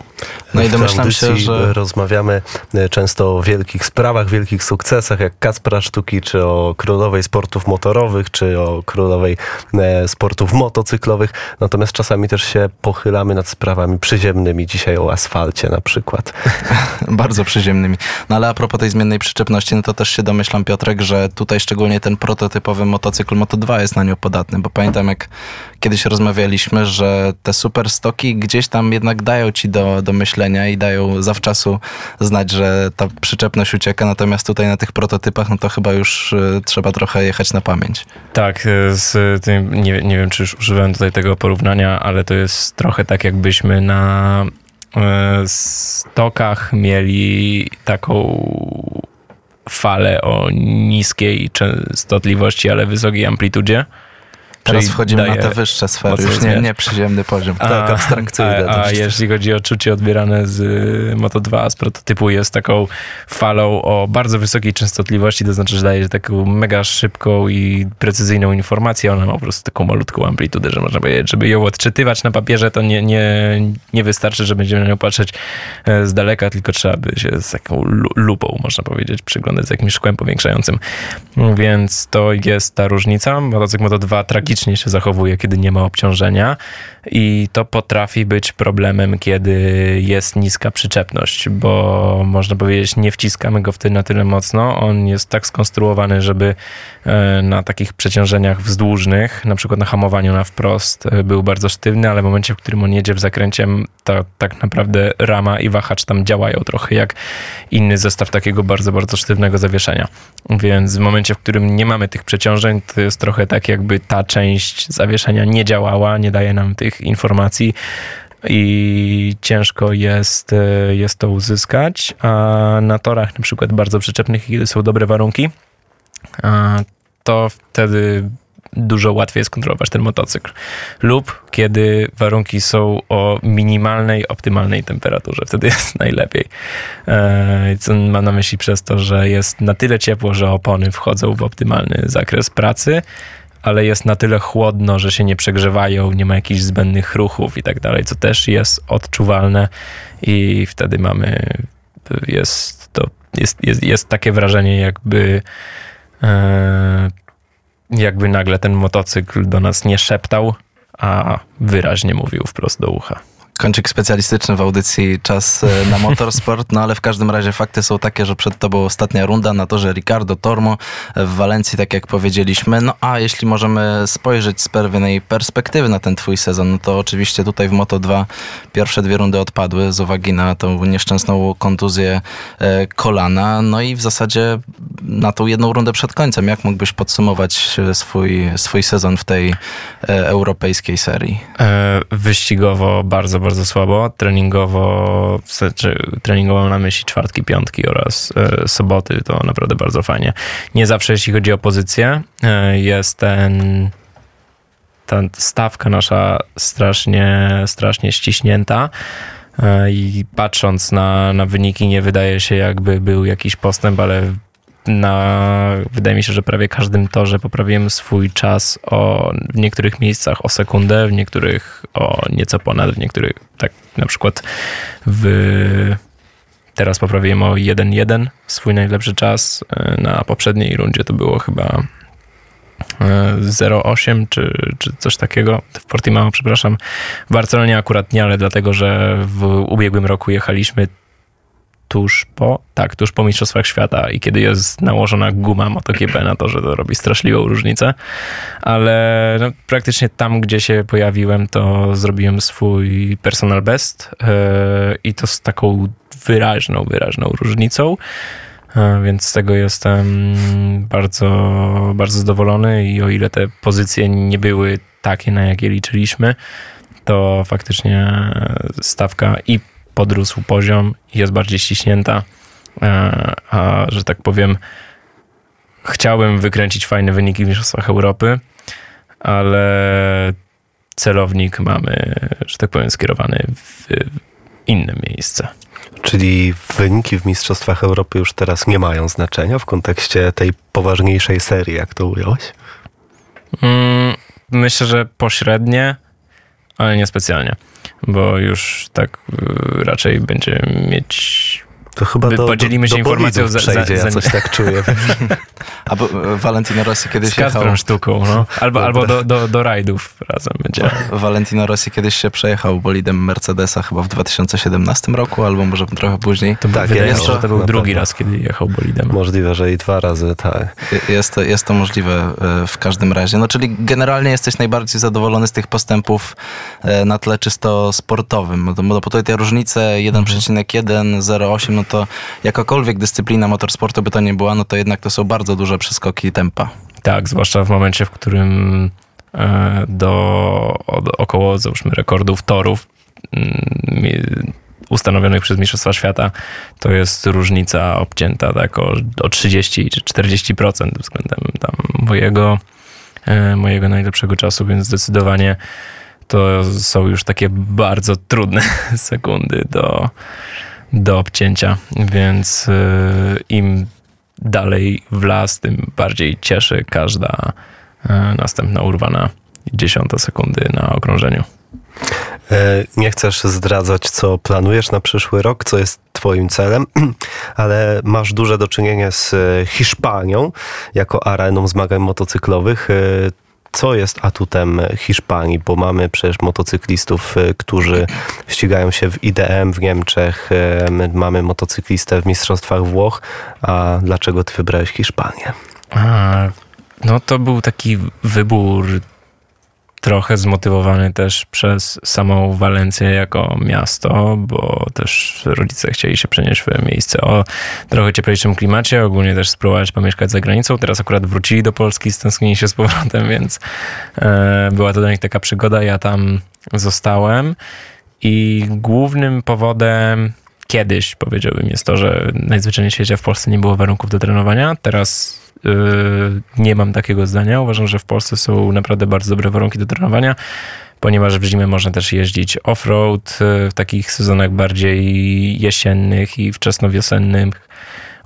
Speaker 1: No i domyślam się, że
Speaker 5: rozmawiamy e, często o wielkich sprawach, wielkich sukcesach, jak Kacpra Sztuki, czy o królowej sportów motorowych, czy o królowej e, sportów motocyklowych. Natomiast czasami też się pochylamy nad sprawami przyziemnymi, dzisiaj o asfalcie na przykład. (laughs)
Speaker 1: bardzo przyziemnymi. No ale a propos tej zmiennej przyczepności, no to też się domyślam, Piotrek, że tutaj szczególnie ten prototypowy motocykl Moto2 jest na nią podatny, bo pamiętam jak kiedyś rozmawialiśmy, że te super stoki gdzieś tam jednak dają ci do, do myślenia i dają zawczasu znać, że ta przyczepność ucieka, natomiast tutaj na tych prototypach, no to chyba już y, trzeba trochę jechać na pamięć.
Speaker 6: Tak, e, z tym, nie, nie wiem, czy już używałem tutaj tego porównania, ale to jest trochę tak, jakbyśmy na e, stokach mieli taką falę o niskiej częstotliwości, ale wysokiej amplitudzie.
Speaker 1: Teraz
Speaker 6: Czyli
Speaker 1: wchodzimy na te wyższe sfery, już nie, nie przyziemny poziom.
Speaker 5: Tak, abstrakcyjne
Speaker 6: A, a jeśli chodzi o czucie odbierane z y, Moto2 z prototypu, jest taką falą o bardzo wysokiej częstotliwości, to znaczy, że daje taką mega szybką i precyzyjną informację. Ona ma po prostu taką malutką amplitudę, że można powiedzieć, żeby ją odczytywać na papierze, to nie, nie, nie wystarczy, że będziemy na nią patrzeć e, z daleka, tylko trzeba by się z taką lu- lupą, można powiedzieć, przyglądać z jakimś szkłem powiększającym. Więc to jest ta różnica. Motocykl Moto2 tragicznie się zachowuje, kiedy nie ma obciążenia i to potrafi być problemem, kiedy jest niska przyczepność, bo można powiedzieć, nie wciskamy go wtedy na tyle mocno. On jest tak skonstruowany, żeby e, na takich przeciążeniach wzdłużnych, na przykład na hamowaniu na wprost, e, był bardzo sztywny, ale w momencie, w którym on jedzie w zakręcie, to tak naprawdę rama i wahacz tam działają trochę jak inny zestaw takiego bardzo, bardzo sztywnego zawieszenia. Więc w momencie, w którym nie mamy tych przeciążeń, to jest trochę tak, jakby ta część zawieszenia nie działała, nie daje nam tych informacji i ciężko jest, e, jest to uzyskać. A na torach, na przykład bardzo przyczepnych, kiedy są dobre warunki, to wtedy dużo łatwiej jest kontrolować ten motocykl. Lub kiedy warunki są o minimalnej, optymalnej temperaturze. Wtedy jest (laughs) najlepiej. E, Co mam na myśli przez to, że jest na tyle ciepło, że opony wchodzą w optymalny zakres pracy, ale jest na tyle chłodno, że się nie przegrzewają, nie ma jakichś zbędnych ruchów i tak dalej, co też jest odczuwalne i wtedy mamy, jest to, jest, jest, jest takie wrażenie jakby e, jakby nagle ten motocykl do nas nie szeptał, a wyraźnie mówił wprost do ucha.
Speaker 1: Kącik specjalistyczny w audycji Czas e, na (laughs) Motorsport, no ale w każdym razie fakty są takie, że przed tobą ostatnia runda na torze Ricardo Tormo w Walencji, tak jak powiedzieliśmy. No a jeśli możemy spojrzeć z pewnej perspektywy na ten twój sezon, no to oczywiście tutaj w Moto2 pierwsze dwie rundy odpadły z uwagi na tą nieszczęsną kontuzję e, kolana. No i w zasadzie na tą jedną rundę przed końcem, jak mógłbyś podsumować e, swój, swój sezon w tej europejskiej serii?
Speaker 6: Wyścigowo bardzo, bardzo słabo. Treningowo, znaczy, treningowo na myśli czwartki, piątki oraz e, soboty. To naprawdę bardzo fajnie. Nie zawsze, jeśli chodzi o pozycję, e, jest ten ta stawka nasza strasznie, strasznie ściśnięta. I patrząc na, na wyniki, nie wydaje się, jakby był jakiś postęp, ale na, wydaje mi się, że prawie każdym torze poprawiłem swój czas o, w niektórych miejscach o sekundę, w niektórych o nieco ponad, w niektórych tak na przykład w teraz poprawiłem o 1-1 swój najlepszy czas. E, na poprzedniej rundzie to było chyba 0,8 e, czy, czy coś takiego. W Portimao, przepraszam. W Barcelonie akurat nie, ale dlatego, że w ubiegłym roku jechaliśmy tuż po, tak, tuż po Mistrzostwach Świata i kiedy jest nałożona guma MotoGP na to, że to robi straszliwą różnicę, ale no, praktycznie tam, gdzie się pojawiłem, to zrobiłem swój personal best yy, i to z taką wyraźną, wyraźną różnicą, yy, więc z tego jestem bardzo, bardzo zadowolony i o ile te pozycje nie były takie, na jakie liczyliśmy, to faktycznie stawka i podrósł poziom i jest bardziej ściśnięta. E, a że tak powiem, chciałem wykręcić fajne wyniki w Mistrzostwach Europy, ale celownik mamy, że tak powiem, skierowany w inne miejsce.
Speaker 5: Czyli wyniki w Mistrzostwach Europy już teraz nie mają znaczenia w kontekście tej poważniejszej serii, jak to ująłeś?
Speaker 6: Mm, myślę, że pośrednie, ale niespecjalnie bo już tak y, raczej będzie mieć
Speaker 5: to chyba do,
Speaker 6: podzielimy
Speaker 5: się
Speaker 6: do informacją za,
Speaker 5: przejdzie, za, za, ja coś tak czuję. (laughs)
Speaker 1: Albo e, Valentino Rossi kiedyś
Speaker 6: Z jechał... sztuką, no. Albo, albo do, do, do rajdów razem będzie.
Speaker 1: Valentino Rossi kiedyś się przejechał bolidem Mercedesa chyba w 2017 roku, albo może trochę później.
Speaker 6: To tak, wydaje jest, że to był drugi raz, kiedy jechał bolidem.
Speaker 5: Możliwe, że i dwa razy, tak.
Speaker 1: Jest to, jest to możliwe e, w każdym razie. No, czyli generalnie jesteś najbardziej zadowolony z tych postępów e, na tle czysto sportowym. Bo, bo tutaj te różnice 1,1, no to jakakolwiek dyscyplina motorsportu by to nie była, no to jednak to są bardzo duże przeskoki tempa.
Speaker 6: Tak, zwłaszcza w momencie, w którym e, do, około, załóżmy, rekordów torów mm, ustanowionych przez Mistrzostwa Świata, to jest różnica obcięta tak o, o 30 czy 40% względem tam mojego, e, mojego najlepszego czasu, więc zdecydowanie to są już takie bardzo trudne (laughs) sekundy do, do obcięcia, więc y, im dalej w las, tym bardziej cieszy każda y, następna urwana dziesiąta sekundy na okrążeniu.
Speaker 5: E, nie chcesz zdradzać, co planujesz na przyszły rok, co jest Twoim celem, (clears throat) ale masz duże do czynienia z Hiszpanią jako areną zmagań motocyklowych. E, co jest atutem Hiszpanii, bo mamy przecież motocyklistów, y, którzy ścigają się w IDM w Niemczech, y, mamy motocyklistę w Mistrzostwach Włoch, a dlaczego ty wybrałeś Hiszpanię? A,
Speaker 6: no to był taki wybór trochę zmotywowany też przez samą Walencję jako miasto, bo też rodzice chcieli się przenieść w miejsce o trochę cieplejszym klimacie, ogólnie też spróbować pomieszkać za granicą. Teraz akurat wrócili do Polski, stęsknili się z powrotem, więc e, była to dla nich taka przygoda. Ja tam zostałem i głównym powodem kiedyś, powiedziałbym, jest to, że najzwyczajniej w świecie w Polsce nie było warunków do trenowania. Teraz nie mam takiego zdania. Uważam, że w Polsce są naprawdę bardzo dobre warunki do trenowania, ponieważ w zimę można też jeździć off-road yy, w takich sezonach bardziej jesiennych i wczesnowiosennych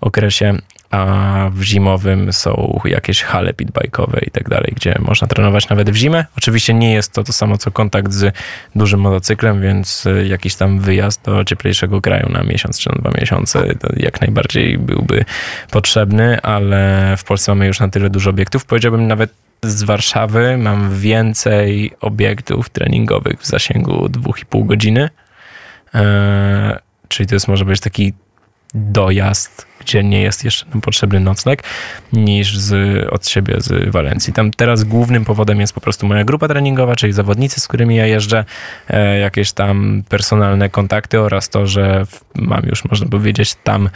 Speaker 6: okresie, a w zimowym są jakieś hale pitbike'owe i tak dalej, gdzie można trenować nawet w zimę. Oczywiście nie jest to to samo co kontakt z dużym motocyklem, więc y, jakiś tam wyjazd do cieplejszego kraju na miesiąc czy na dwa miesiące jak najbardziej byłby potrzebny, ale w Polsce mamy już na tyle dużo obiektów. Powiedziałbym nawet z Warszawy mam więcej obiektów treningowych w zasięgu 2,5 godziny E, czyli to jest może być taki dojazd, gdzie nie jest jeszcze nam potrzebny nocleg, niż z, od siebie z Walencji. Tam teraz głównym powodem jest po prostu moja grupa treningowa, czyli zawodnicy, z którymi ja jeżdżę, e, jakieś tam personalne kontakty oraz to, że mam już, można powiedzieć, tam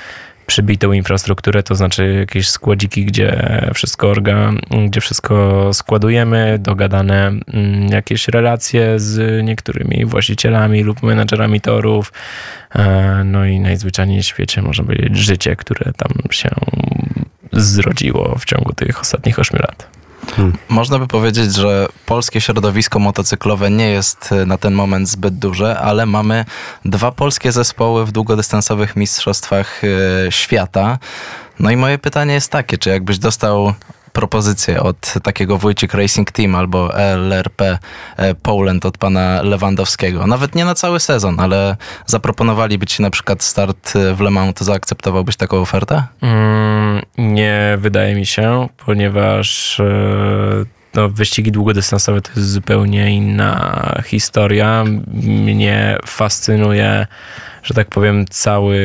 Speaker 6: przybitą infrastrukturę, to znaczy jakieś składziki, gdzie wszystko orga, gdzie wszystko składujemy, dogadane mm, jakieś relacje z niektórymi właścicielami lub menadżerami torów, e, no i najzwyczajniej w świecie można powiedzieć życie, które tam się zrodziło w ciągu tych ostatnich ośmiu lat.
Speaker 1: Można by powiedzieć, że polskie środowisko motocyklowe nie jest e, na ten moment zbyt duże, ale mamy dwa polskie zespoły w długodystansowych mistrzostwach e, świata. No i moje pytanie jest takie, czy jakbyś dostał propozycję od takiego Wójcik Racing Team albo LRP e, Poland od pana Lewandowskiego, nawet nie na cały sezon, ale zaproponowaliby ci na przykład start e, w Le Mans, to zaakceptowałbyś taką ofertę?
Speaker 6: Mm, nie wydaje mi się, ponieważ e, no, wyścigi długodystansowe to jest zupełnie inna historia. Mnie fascynuje, że tak powiem, cały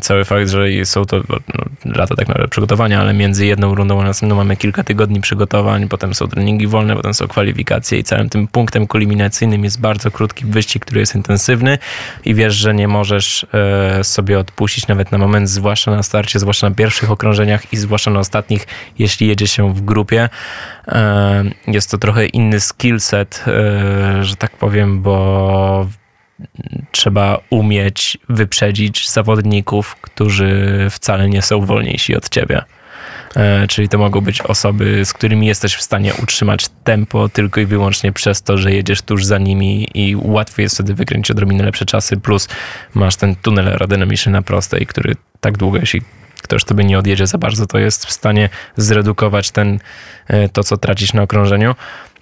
Speaker 6: cały fakt, że są to no, lata tak naprawdę przygotowania, ale między jedną rundą a następną mamy kilka tygodni przygotowań, potem są treningi wolne, potem są kwalifikacje i całym tym punktem kulminacyjnym jest bardzo krótki wyścig, który jest intensywny i wiesz, że nie możesz e, sobie odpuścić nawet na moment, zwłaszcza na starcie, zwłaszcza na pierwszych okrążeniach i zwłaszcza na ostatnich, jeśli jedzie się w grupie. E, jest to trochę inny skill set, e, że tak powiem, bo trzeba umieć wyprzedzić zawodników, którzy wcale nie są wolniejsi od ciebie. E, Czyli to mogą być osoby, z którymi jesteś w stanie utrzymać tempo tylko i wyłącznie przez to, że jedziesz tuż za nimi i łatwiej jest wtedy wykręcić odrobinę lepsze czasy, plus masz ten tunel aerodynamiczny na prostej, który tak długo, jeśli ktoś tobie nie odjedzie za bardzo, to jest w stanie zredukować ten, e, to, co tracisz na okrążeniu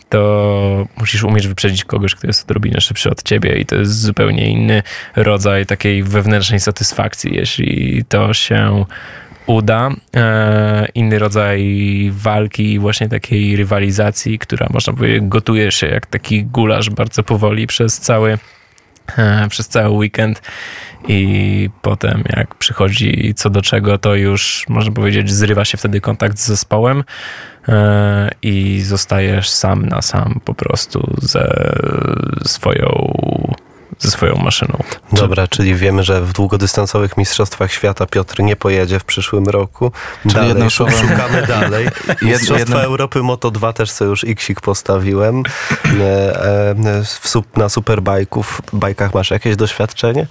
Speaker 6: to musisz umieć wyprzedzić kogoś, kto jest odrobinę szybszy od ciebie i to jest zupełnie inny rodzaj takiej wewnętrznej satysfakcji, jeśli to się uda. E, inny rodzaj walki właśnie takiej rywalizacji, która można powiedzieć gotuje się jak taki gulasz bardzo powoli przez cały przez cały weekend i potem jak przychodzi co do czego, to już można powiedzieć zrywa się wtedy kontakt z zespołem e, i zostajesz sam na sam po prostu ze swoją, ze swoją maszyną.
Speaker 5: Dobra, czyli wiemy, że w długodystansowych mistrzostwach świata Piotr nie pojedzie w przyszłym roku.
Speaker 1: Czyli
Speaker 5: dalej,
Speaker 1: jednym
Speaker 5: szu-
Speaker 1: słowem-
Speaker 5: szukamy dalej. (laughs) Mistrzostwa
Speaker 1: jednym-
Speaker 5: Europy Moto 2 też sobie już Xik postawiłem. E, e, w, na superbajków, bajkach masz jakieś doświadczenie?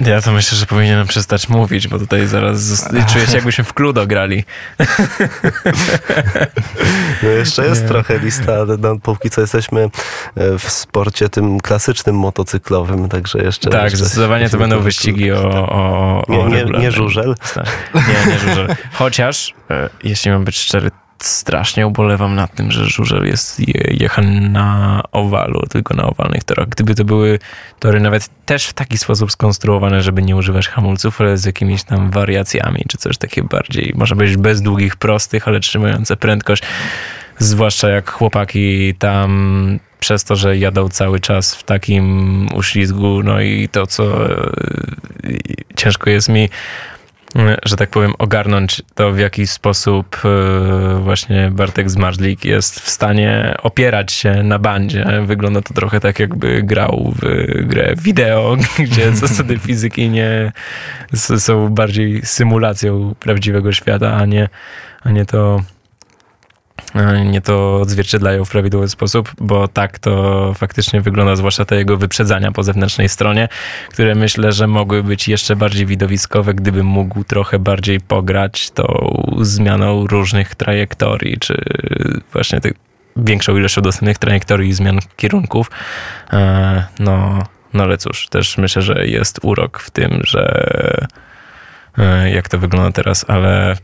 Speaker 6: Ja to myślę, że powinienem przestać mówić, bo tutaj zaraz (laughs) czuję się jakbyśmy w Cluedo grali.
Speaker 5: No jeszcze jest
Speaker 6: Nie.
Speaker 5: trochę lista, ale no, póki co jesteśmy e, w sporcie tym klasycznym motocyklowym, także jeszcze...
Speaker 6: Tak,
Speaker 5: jeszcze
Speaker 6: zdecydowanie to będą wyścigi o, o, o
Speaker 5: Nie, nie, nie żużel.
Speaker 6: Tak. Nie, nie żużel. (laughs) Chociaż, e, jeśli mam być szczery, strasznie ubolewam nad tym, że żużel jest je- jechany na owalu, tylko na owalnych torach. Gdyby to były tory nawet też w taki sposób skonstruowane, żeby nie używać hamulców, ale z jakimiś tam wariacjami, czy coś takie bardziej, może być bez długich, prostych, ale trzymające prędkość. Zwłaszcza jak chłopaki tam przez to, że jadą cały czas w takim uślizgu, no i to, co e, ciężko jest mi że tak powiem, ogarnąć to, w jaki sposób e, właśnie Bartek Zmarzlik jest w stanie opierać się na bandzie. Wygląda to trochę tak, jakby grał w grę wideo, (laughs) gdzie zasady fizyki nie są bardziej symulacją prawdziwego świata, a nie, a nie to nie to odzwierciedlają w prawidłowy sposób, bo tak to faktycznie wygląda, zwłaszcza te jego wyprzedzania po zewnętrznej stronie, które myślę, że mogły być jeszcze bardziej widowiskowe, gdyby mógł trochę bardziej pograć tą zmianą różnych trajektorii, czy właśnie tych większą ilością dostępnych trajektorii i zmian kierunków. E, No, no ale cóż, też myślę, że jest urok w tym, że e, jak to wygląda teraz, ale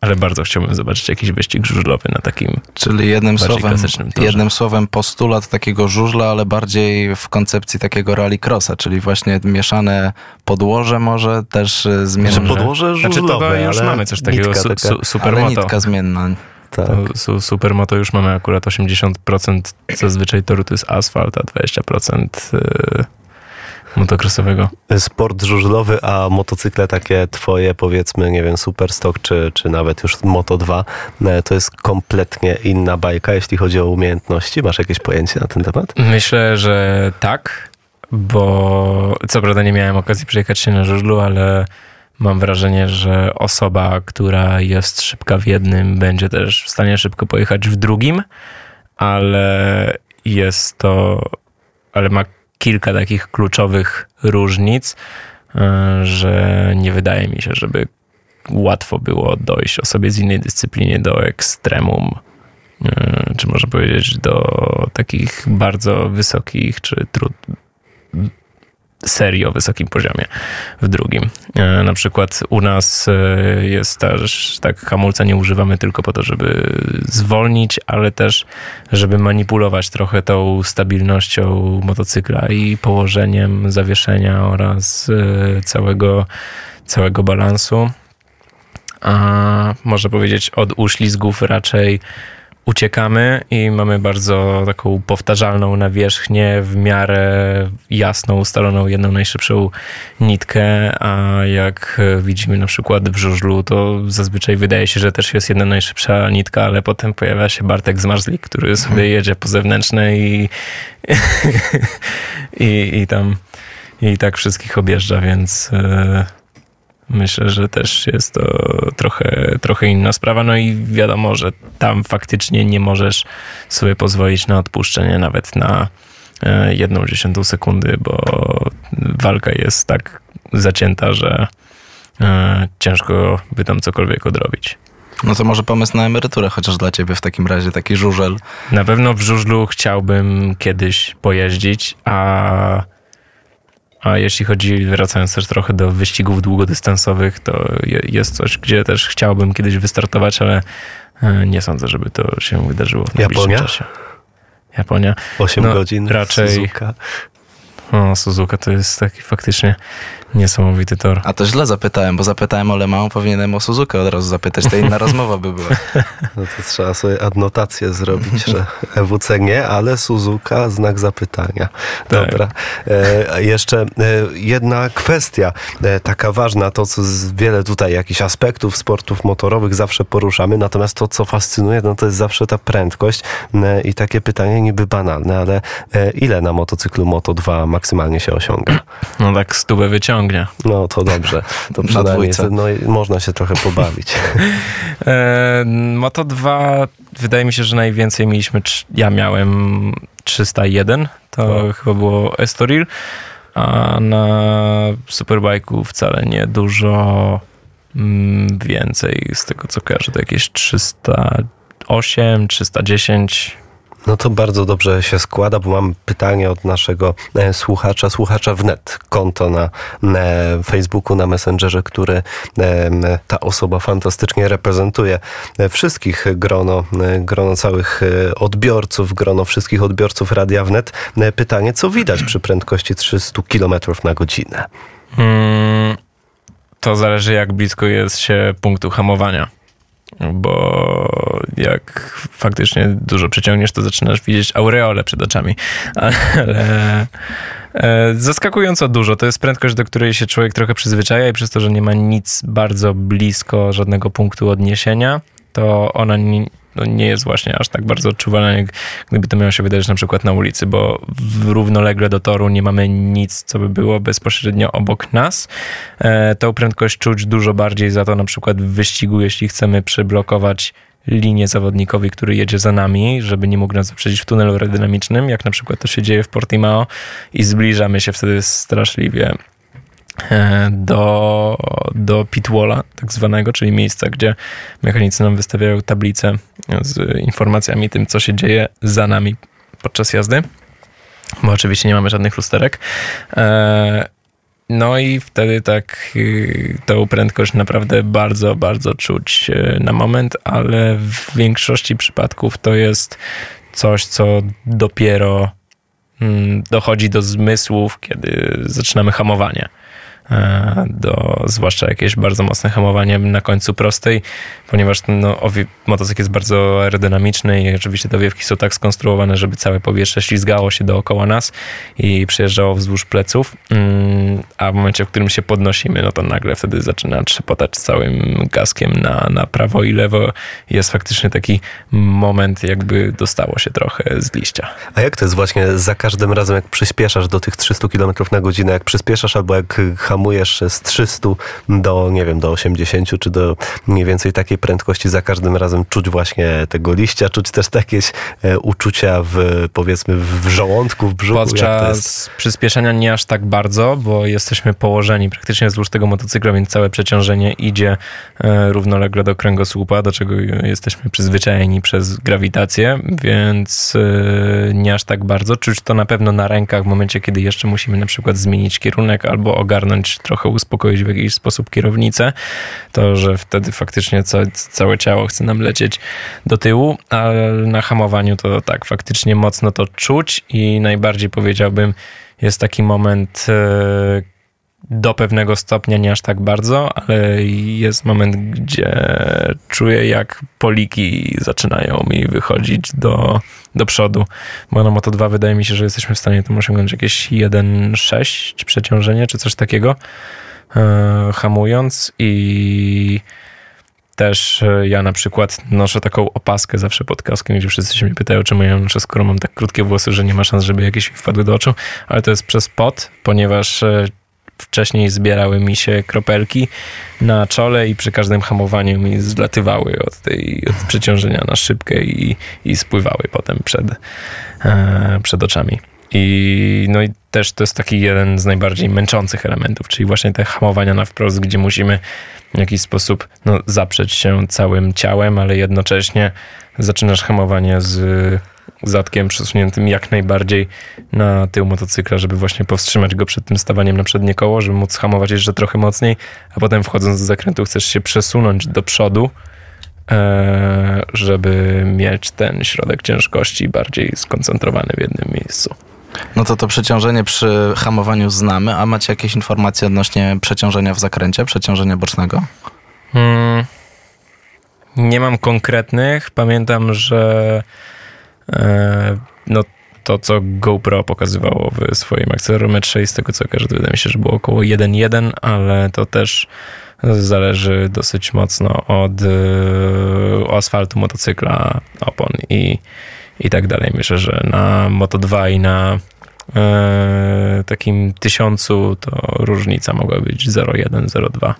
Speaker 6: ale bardzo chciałbym zobaczyć jakiś wyścig żużlowy na takim.
Speaker 1: Czyli jednym słowem,
Speaker 6: klasycznym torze.
Speaker 1: jednym słowem postulat takiego żużla, ale bardziej w koncepcji takiego rallycrossa, czyli właśnie mieszane podłoże może też y, zmienne.
Speaker 5: podłoże
Speaker 6: Znaczy, to
Speaker 5: żużlowe,
Speaker 6: już
Speaker 5: ale
Speaker 6: mamy coś takiego
Speaker 5: nitka
Speaker 6: su,
Speaker 5: taka.
Speaker 6: su, super
Speaker 1: ale nitka zmienna.
Speaker 5: Tak.
Speaker 6: To su- supermoto już mamy akurat 80% zazwyczaj toru to jest asfalt, a 20% y, motocrossowego.
Speaker 5: Sport żużlowy, a motocykle takie twoje, powiedzmy, nie wiem, Superstock czy, czy nawet już Moto 2, e, to jest kompletnie inna bajka, jeśli chodzi o umiejętności. Masz jakieś pojęcie na ten temat?
Speaker 6: Myślę, że tak, bo co prawda nie miałem okazji przejechać się na żużlu, ale mam wrażenie, że osoba, która jest szybka w jednym, będzie też w stanie szybko pojechać w drugim, ale jest to, ale ma kilka takich kluczowych różnic, e, że nie wydaje mi się, żeby łatwo było dojść osobie z innej dyscyplinie do ekstremum, e, czy można powiedzieć do takich bardzo wysokich, czy trud, serii o wysokim poziomie w drugim. E, Na przykład u nas e, jest też tak, hamulca nie używamy tylko po to, żeby zwolnić, ale też, żeby manipulować trochę tą stabilnością motocykla i położeniem zawieszenia oraz e, całego, całego balansu. A można powiedzieć od uślizgów raczej uciekamy i mamy bardzo taką powtarzalną nawierzchnię, w miarę jasną, ustaloną jedną najszybszą nitkę, a jak widzimy na przykład w żużlu, to zazwyczaj wydaje się, że też jest jedna najszybsza nitka, ale potem pojawia się Bartek Zmarzlik, który sobie jedzie po zewnętrznej i, (laughs) i, i tam i tak wszystkich objeżdża, więc e, Myślę, że też jest to trochę, trochę inna sprawa. No i wiadomo, że tam faktycznie nie możesz sobie pozwolić na odpuszczenie nawet na e, jedną dziesiątą sekundy, bo walka jest tak zacięta, że e, ciężko by tam cokolwiek odrobić.
Speaker 1: No to może pomysł na emeryturę, chociaż dla ciebie w takim razie taki żużel.
Speaker 6: Na pewno w żużlu chciałbym kiedyś pojeździć, a, a jeśli chodzi, wracając też trochę do wyścigów długodystansowych, to je- jest coś, gdzie też chciałbym kiedyś wystartować, ale e, nie sądzę, żeby to się wydarzyło w najbliższym
Speaker 5: Japonia?
Speaker 6: czasie. Japonia.
Speaker 5: 8
Speaker 6: No,
Speaker 5: godzin.
Speaker 6: raczej-
Speaker 5: Suzuka.
Speaker 6: O, Suzuka to jest taki faktycznie niesamowity tor.
Speaker 1: A to źle zapytałem, bo zapytałem o Le Mans, powinienem o Suzukę od razu zapytać, to inna (laughs) rozmowa by była.
Speaker 5: No to trzeba sobie adnotację zrobić, że EWC nie, ale Suzuka znak zapytania. Dobra. E, jeszcze e, jedna kwestia, e, taka ważna, to co z wiele tutaj jakichś aspektów sportów motorowych zawsze poruszamy, natomiast to co fascynuje, no to jest zawsze ta prędkość e, i takie pytanie niby banalne, ale e, ile na motocyklu Moto2 maksymalnie się osiąga?
Speaker 6: No tak stówę wyciągnie.
Speaker 5: No to dobrze, to (laughs)
Speaker 1: Na
Speaker 5: przynajmniej no, można się trochę pobawić. (laughs)
Speaker 6: E, Moto 2 wydaje mi się, że najwięcej mieliśmy, ja miałem 301, to chyba było Estoril, a na Superbike'u wcale nie dużo mm, więcej, z tego co kojarzę, to jakieś 308, 310.
Speaker 5: No to bardzo dobrze się składa, bo mam pytanie od naszego e, słuchacza, słuchacza wnet, konto na e, Facebooku, na Messengerze, który e, ta osoba fantastycznie reprezentuje wszystkich grono, grono całych odbiorców, grono wszystkich odbiorców Radia Wnet. Pytanie, co widać przy prędkości 300 km na godzinę?
Speaker 6: Mm, to zależy jak blisko jest się punktu hamowania. Bo jak faktycznie dużo przeciągniesz, to zaczynasz widzieć aureole przed oczami. (laughs) Ale e, zaskakująco dużo. To jest prędkość, do której się człowiek trochę przyzwyczaja i przez to, że nie ma nic bardzo blisko żadnego punktu odniesienia, to ona no nie jest właśnie aż tak bardzo odczuwalna, jak gdyby to miało się wydarzyć na przykład na ulicy, bo równolegle do toru nie mamy nic, co by było bezpośrednio obok nas. E, tą prędkość czuć dużo bardziej za to na przykład w wyścigu, jeśli chcemy przyblokować linię zawodnikowi, który jedzie za nami, żeby nie mógł nas zaprzedzić w tunelu aerodynamicznym, jak na przykład to się dzieje w Portimao i zbliżamy się wtedy straszliwie do, do pitwalla tak zwanego, czyli miejsca, gdzie mechanicy nam wystawiają tablice z informacjami tym, co się dzieje za nami podczas jazdy, bo oczywiście nie mamy żadnych lusterek. E, No i wtedy tak y, tą prędkość naprawdę bardzo, bardzo czuć y, na moment, ale w większości przypadków to jest coś, co dopiero mm, dochodzi do zmysłów, kiedy zaczynamy hamowanie. E, do zwłaszcza jakieś bardzo mocne hamowanie na końcu prostej, ponieważ no, motocykl jest bardzo aerodynamiczny i oczywiście te owiewki są tak skonstruowane, żeby całe powietrze ślizgało się dookoła nas i przejeżdżało wzdłuż pleców, mm, a w momencie, w którym się podnosimy, no to nagle wtedy zaczyna trzepotać całym gaskiem na, na prawo i lewo. Jest faktycznie taki moment, jakby dostało się trochę z liścia.
Speaker 5: A jak to jest właśnie za każdym razem, jak przyspieszasz do tych 300 km na godzinę, jak przyspieszasz albo jak hamujesz z 300 do, nie wiem, do 80 czy do mniej więcej takiej prędkości, za każdym razem czuć właśnie tego liścia, czuć też jakieś e, uczucia w, powiedzmy, w żołądku, w brzuchu.
Speaker 6: Podczas przyspieszenia nie aż tak bardzo, bo jesteśmy położeni praktycznie wzdłuż tego motocykla, więc całe przeciążenie idzie e, równolegle do kręgosłupa, do czego jesteśmy przyzwyczajeni przez grawitację, więc e, nie aż tak bardzo. Czuć to na pewno na rękach w momencie, kiedy jeszcze musimy na przykład zmienić kierunek albo ogarnąć, trochę uspokoić w jakiś sposób kierownicę, to że wtedy faktycznie ca całe ciało chce nam lecieć do tyłu, ale na hamowaniu to tak, faktycznie mocno to czuć i najbardziej powiedziałbym, jest taki moment, e, do pewnego stopnia nie aż tak bardzo, ale jest moment, gdzie czuję, jak poliki zaczynają mi wychodzić do, do przodu. Bo na Moto 2 wydaje mi się, że jesteśmy w stanie tam osiągnąć jakieś 1,6 przeciążenie, czy coś takiego, e, hamując i też e, ja na przykład noszę taką opaskę zawsze pod kaskiem, gdzie wszyscy się mnie pytają, czemu ja noszę, skoro mam tak krótkie włosy, że nie ma szans, żeby jakieś mi wpadły do oczu, ale to jest przez pot, ponieważ e, wcześniej zbierały mi się kropelki na czole i przy każdym hamowaniu mi zlatywały od tej od przeciążenia na szybkę i, i spływały potem przed, e, przed oczami. I, no i też to jest taki jeden z najbardziej męczących elementów, czyli właśnie te hamowania na wprost, gdzie musimy w jakiś sposób no, zaprzeć się całym ciałem, ale jednocześnie zaczynasz hamowanie z zadkiem przesuniętym jak najbardziej na tył motocykla, żeby właśnie powstrzymać go przed tym stawaniem na przednie koło, żeby móc hamować jeszcze trochę mocniej, a potem wchodząc do zakrętu chcesz się przesunąć do przodu, e, żeby mieć ten środek ciężkości bardziej skoncentrowany w jednym miejscu.
Speaker 1: No to to przeciążenie przy hamowaniu znamy, a macie jakieś informacje odnośnie przeciążenia w zakręcie, przeciążenia bocznego? Hmm,
Speaker 6: nie mam konkretnych. Pamiętam, że no, to, co GoPro pokazywało w swoim akcelerometrze i z tego co to wydaje mi się, że było około 1.1, ale to też zależy dosyć mocno od e, asfaltu motocykla, opon i i tak dalej. Myślę, że na Moto 2 i na e, takim tysiącu to różnica mogła być 0,1, 0,2.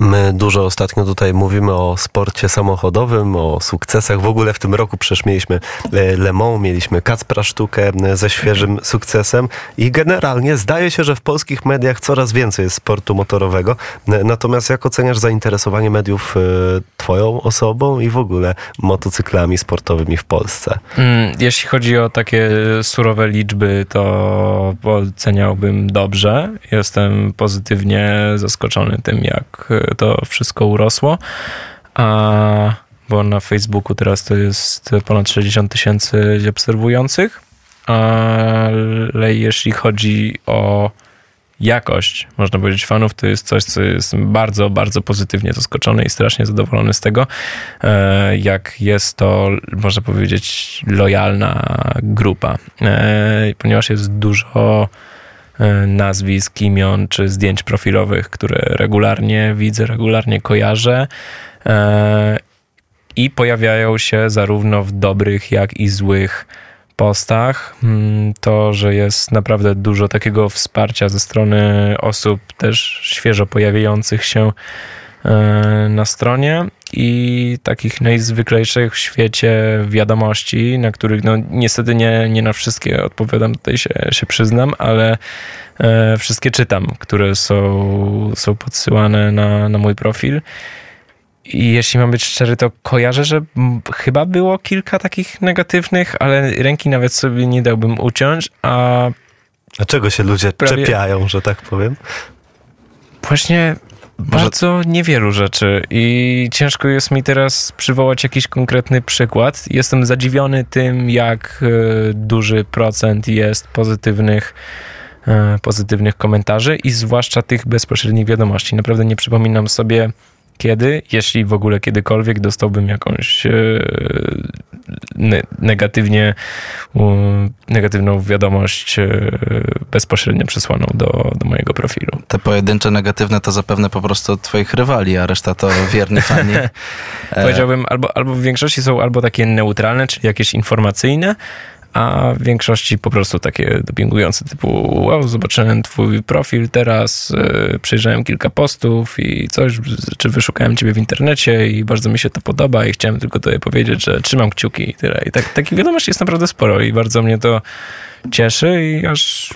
Speaker 5: My dużo ostatnio tutaj mówimy o sporcie samochodowym, o sukcesach. W ogóle w tym roku przecież mieliśmy e, Le Mans, mieliśmy Kacpra Sztukę e, ze świeżym sukcesem i generalnie zdaje się, że w polskich mediach coraz więcej jest sportu motorowego. E, natomiast jak oceniasz zainteresowanie mediów twoją osobą i w ogóle motocyklami sportowymi w Polsce?
Speaker 6: Mm, jeśli chodzi o takie surowe liczby, to oceniałbym dobrze. Jestem pozytywnie zaskoczony tym, jak to wszystko urosło. A, bo na Facebooku teraz to jest ponad 60 tysięcy obserwujących. Ale jeśli chodzi o jakość, można powiedzieć, fanów, to jest coś, co jest bardzo, bardzo pozytywnie zaskoczony i strasznie zadowolony z tego, e, jak jest to, można powiedzieć, lojalna grupa. E, ponieważ jest dużo nazwisk, imion czy zdjęć profilowych, które regularnie widzę, regularnie kojarzę. E, I pojawiają się zarówno w dobrych, jak i złych postach. Mm, to, że jest naprawdę dużo takiego wsparcia ze strony osób też świeżo pojawiających się E, na stronie i takich najzwyklejszych w świecie wiadomości, na których no niestety nie, nie na wszystkie odpowiadam, tutaj się, się przyznam, ale e, wszystkie czytam, które są, są podsyłane na, na mój profil. I jeśli mam być szczery, to kojarzę, że chyba było kilka takich negatywnych, ale ręki nawet sobie nie dałbym uciąć, a...
Speaker 5: Dlaczego się ludzie prawie... czepiają, że tak powiem?
Speaker 6: Właśnie bardzo niewielu rzeczy i ciężko jest mi teraz przywołać jakiś konkretny przykład. Jestem zadziwiony tym, jak e, duży procent jest pozytywnych e, pozytywnych komentarzy i zwłaszcza tych bezpośrednich wiadomości. Naprawdę nie przypominam sobie kiedy, jeśli w ogóle kiedykolwiek dostałbym jakąś e, ne negatywnie, negatywną wiadomość e, bezpośrednio przesłaną do, do mojego profilu.
Speaker 1: Te pojedyncze negatywne to zapewne po prostu od twoich rywali, a reszta to (laughs) wierni fani.
Speaker 6: Powiedziałbym, albo, albo w większości są albo takie neutralne, czyli jakieś informacyjne, a w większości po prostu takie dopingujące typu wow, zobaczyłem twój profil teraz, yy, przejrzałem kilka postów i coś, czy wyszukałem ciebie w internecie i bardzo mi się to podoba i chciałem tylko tobie powiedzieć, że trzymam kciuki i tyle. I tak, takich wiadomości jest naprawdę sporo i bardzo mnie to cieszy i aż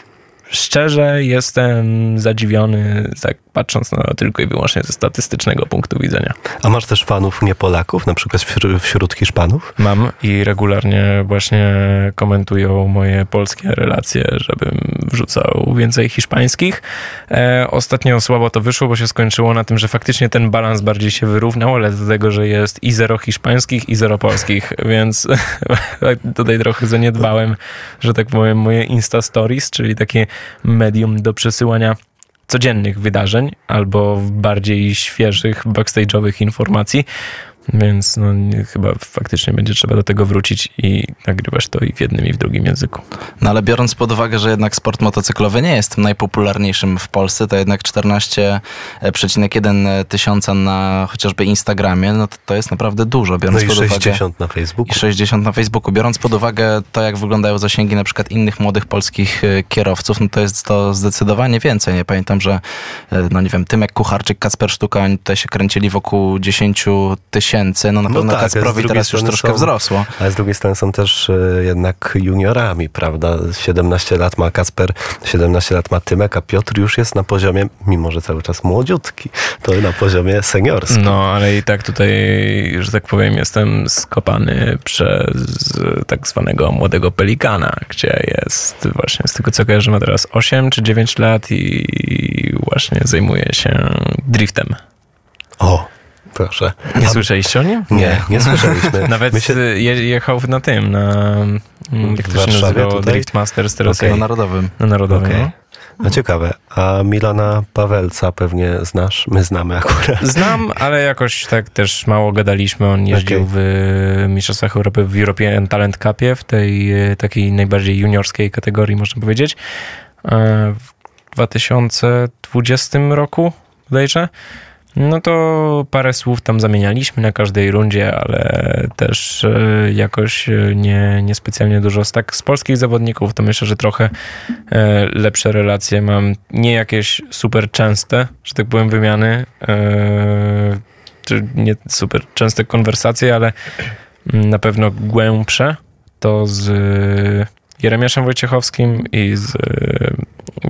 Speaker 6: szczerze jestem zadziwiony, tak patrząc na tylko i wyłącznie ze statystycznego punktu widzenia.
Speaker 5: A masz też fanów nie Polaków, na przykład wśród, wśród Hiszpanów?
Speaker 6: Mam i regularnie właśnie komentują moje polskie relacje, żebym wrzucał więcej hiszpańskich. E, ostatnio słabo to wyszło, bo się skończyło na tym, że faktycznie ten balans bardziej się wyrównał, ale do tego, że jest i zero hiszpańskich, i zero polskich, więc (laughs) tutaj trochę zaniedbałem, że tak powiem, moje Insta Stories, czyli takie medium do przesyłania codziennych wydarzeń albo bardziej świeżych, backstage'owych informacji. Więc no, chyba faktycznie będzie trzeba do tego wrócić i nagrywać to i w jednym, i w drugim języku.
Speaker 1: No ale biorąc pod uwagę, że jednak sport motocyklowy nie jest najpopularniejszym w Polsce, to jednak 14,1 tysiąca na chociażby Instagramie, no to, to jest naprawdę dużo. Biorąc
Speaker 5: no i
Speaker 1: pod
Speaker 5: 60
Speaker 1: uwagę,
Speaker 5: na Facebooku.
Speaker 1: I 60 na Facebooku. Biorąc pod uwagę to, jak wyglądają zasięgi na przykład innych młodych polskich e, kierowców, no to jest to zdecydowanie więcej. Nie pamiętam, że e, no nie wiem, Tymek Kucharczyk, Kacper Sztuka, oni tutaj się kręcili wokół 10 tysięcy. No na pewno no tak, Kacprowi teraz już troszkę
Speaker 5: są,
Speaker 1: wzrosło.
Speaker 5: Ale z drugiej strony są też y, jednak juniorami, prawda? 17 lat ma Kacper, 17 lat ma Tymek, a Piotr już jest na poziomie, mimo że cały czas młodziutki, to na poziomie seniorskim.
Speaker 6: No, ale i tak tutaj, że tak powiem, jestem skopany przez tak zwanego młodego pelikana, gdzie jest właśnie z tego co kojarzę ma teraz 8 czy 9 lat i właśnie zajmuje się driftem.
Speaker 5: O, Proszę.
Speaker 6: Nie słyszeliście o nim?
Speaker 5: Nie, nie słyszeliśmy. (laughs)
Speaker 6: Nawet się... jechał na tym, na jak to się nazywało, Drift Masters teraz.
Speaker 1: Okay. Na Narodowym.
Speaker 6: Na Narodowym, okay. no.
Speaker 5: No ciekawe. A Milana Pawelca pewnie znasz? My znamy akurat.
Speaker 6: Znam, ale jakoś tak też mało gadaliśmy. On jeździł okay. w Mistrzostwach Europy w European Talent Cupie, w tej takiej najbardziej juniorskiej kategorii, można powiedzieć. W 2020 roku, bodajże. No to parę słów tam zamienialiśmy na każdej rundzie, ale też e, jakoś e, nie, niespecjalnie dużo. Z tak z polskich zawodników to myślę, że trochę e, lepsze relacje mam. Nie jakieś super częste, że tak powiem, wymiany, czy nie super częste konwersacje, ale mm, na pewno głębsze to z Jeremiaszem Wojciechowskim i z,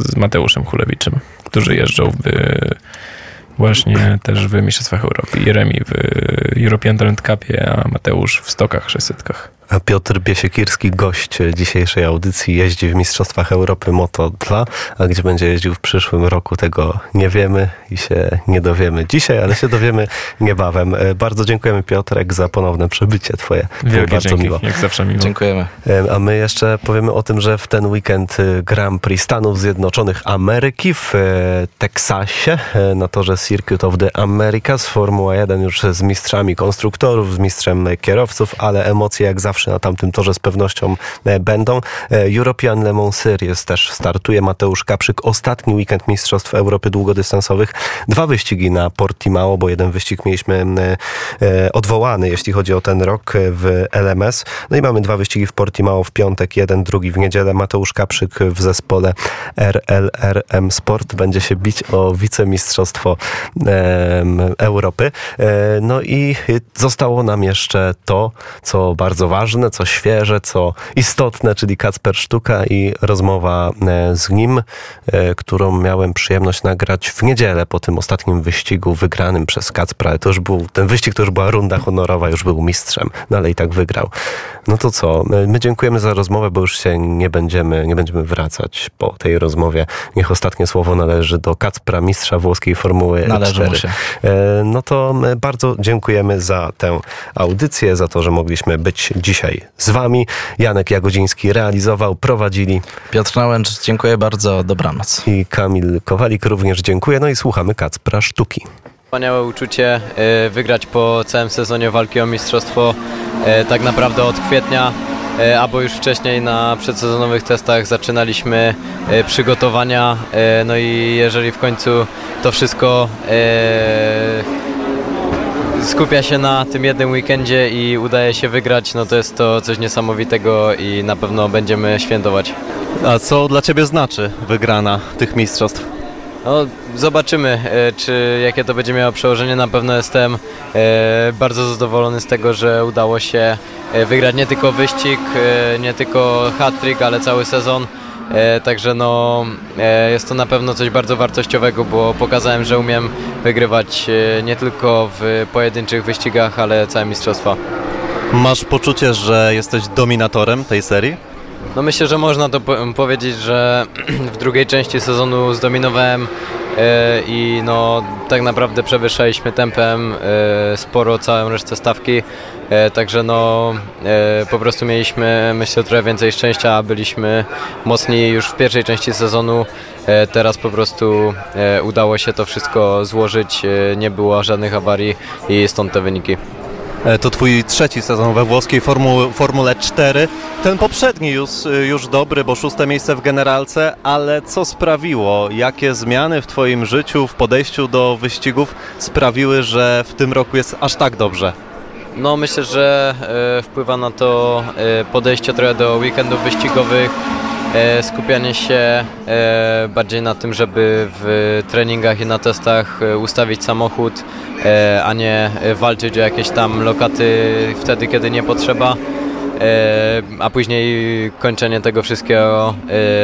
Speaker 6: z Mateuszem Chulewiczem, którzy jeżdżą w właśnie też w Mistrzostwach Europy. Jeremi w European Talent Cupie, a Mateusz w stokach 600.
Speaker 5: Piotr Biesiekirski, gość dzisiejszej audycji, jeździ w Mistrzostwach Europy Moto 2, a gdzie będzie jeździł w przyszłym roku, tego nie wiemy i się nie dowiemy dzisiaj, ale się dowiemy (laughs) niebawem. E, bardzo dziękujemy Piotrek za ponowne przybycie twoje.
Speaker 6: Wielkie
Speaker 5: bardzo
Speaker 6: dzięki,
Speaker 5: miło.
Speaker 6: jak zawsze miło.
Speaker 1: Dziękujemy.
Speaker 5: E, a my jeszcze powiemy o tym, że w ten weekend y, Grand Prix Stanów Zjednoczonych Ameryki w e, Teksasie na torze Circuit of the Americas Formuła 1 już z mistrzami konstruktorów, z mistrzem kierowców, ale emocje jak zawsze na tamtym torze z pewnością e, będą. E, European Le Mans Series też startuje. Mateusz Kaprzyk. Ostatni weekend Mistrzostw Europy długodystansowych. Dwa wyścigi na Portimao, bo jeden wyścig mieliśmy e, odwołany, jeśli chodzi o ten rok w LMS. No i mamy dwa wyścigi w Portimao w piątek, jeden, drugi w niedzielę. Mateusz Kaprzyk w zespole RLRM Sport będzie się bić o wicemistrzostwo Europy. No i zostało nam jeszcze to, co bardzo ważne, ważne, co świeże, co istotne, czyli Kacper Sztuka i rozmowa e, z nim, e, którą miałem przyjemność nagrać w niedzielę po tym ostatnim wyścigu wygranym przez Kacpra. To już był, ten wyścig to już była runda honorowa, już był mistrzem, no ale i tak wygrał. No to co, my dziękujemy za rozmowę, bo już się nie będziemy, nie będziemy wracać po tej rozmowie. Niech ostatnie słowo należy do Kacpra, mistrza włoskiej Formuły
Speaker 1: Należy
Speaker 5: 4.
Speaker 1: Mu się.
Speaker 5: E, no to bardzo dziękujemy za tę audycję, za to, że mogliśmy być dzisiaj dzisiaj z Wami. Janek Jagodziński realizował, prowadzili
Speaker 1: Piotr Nałęcz, dziękuję bardzo, dobranoc.
Speaker 5: i Kamil Kowalik również dziękuję. No i słuchamy Kacpra Sztuki.
Speaker 4: Wspaniałe uczucie e, wygrać po całym sezonie walki o mistrzostwo e, tak naprawdę od kwietnia, e, albo już wcześniej na przedsezonowych testach zaczynaliśmy przygotowania, no i jeżeli w końcu to wszystko skupia się na tym jednym weekendzie i udaje się wygrać, no to jest to coś niesamowitego i na pewno będziemy świętować.
Speaker 7: A co dla Ciebie znaczy wygrana tych mistrzostw?
Speaker 4: No, zobaczymy, e, czy jakie to będzie miało przełożenie. Na pewno jestem e, bardzo zadowolony z tego, że udało się e, wygrać nie tylko wyścig, nie tylko hat-trick, ale cały sezon. E, Także no, e, jest to na pewno coś bardzo wartościowego, bo pokazałem, że umiem wygrywać e, nie tylko w pojedynczych wyścigach, ale całe mistrzostwa.
Speaker 7: Masz poczucie, że jesteś dominatorem tej serii?
Speaker 4: No myślę, że można to po powiedzieć, że (clears throat) w drugiej części sezonu zdominowałem i no tak naprawdę przewyższaliśmy tempem e, sporo całą resztę stawki, e, także no e, po prostu mieliśmy myślę trochę więcej szczęścia, byliśmy mocni już w pierwszej części sezonu, e, teraz po prostu e, udało się to wszystko złożyć, e, nie było żadnych awarii i stąd te wyniki.
Speaker 7: E, To Twój trzeci sezon we włoskiej Formu, Formule 4. Ten poprzedni już, już dobry, bo szóste miejsce w generalce, ale co sprawiło, jakie zmiany w Twoim życiu, w podejściu do wyścigów sprawiły, że w tym roku jest aż tak dobrze?
Speaker 4: No myślę, że e, wpływa na to e, podejście trochę do weekendów wyścigowych, e, skupianie się e, bardziej na tym, żeby w treningach i na testach e, ustawić samochód, e, a nie e, walczyć o jakieś tam lokaty wtedy, kiedy nie potrzeba. E, a później kończenie tego wszystkiego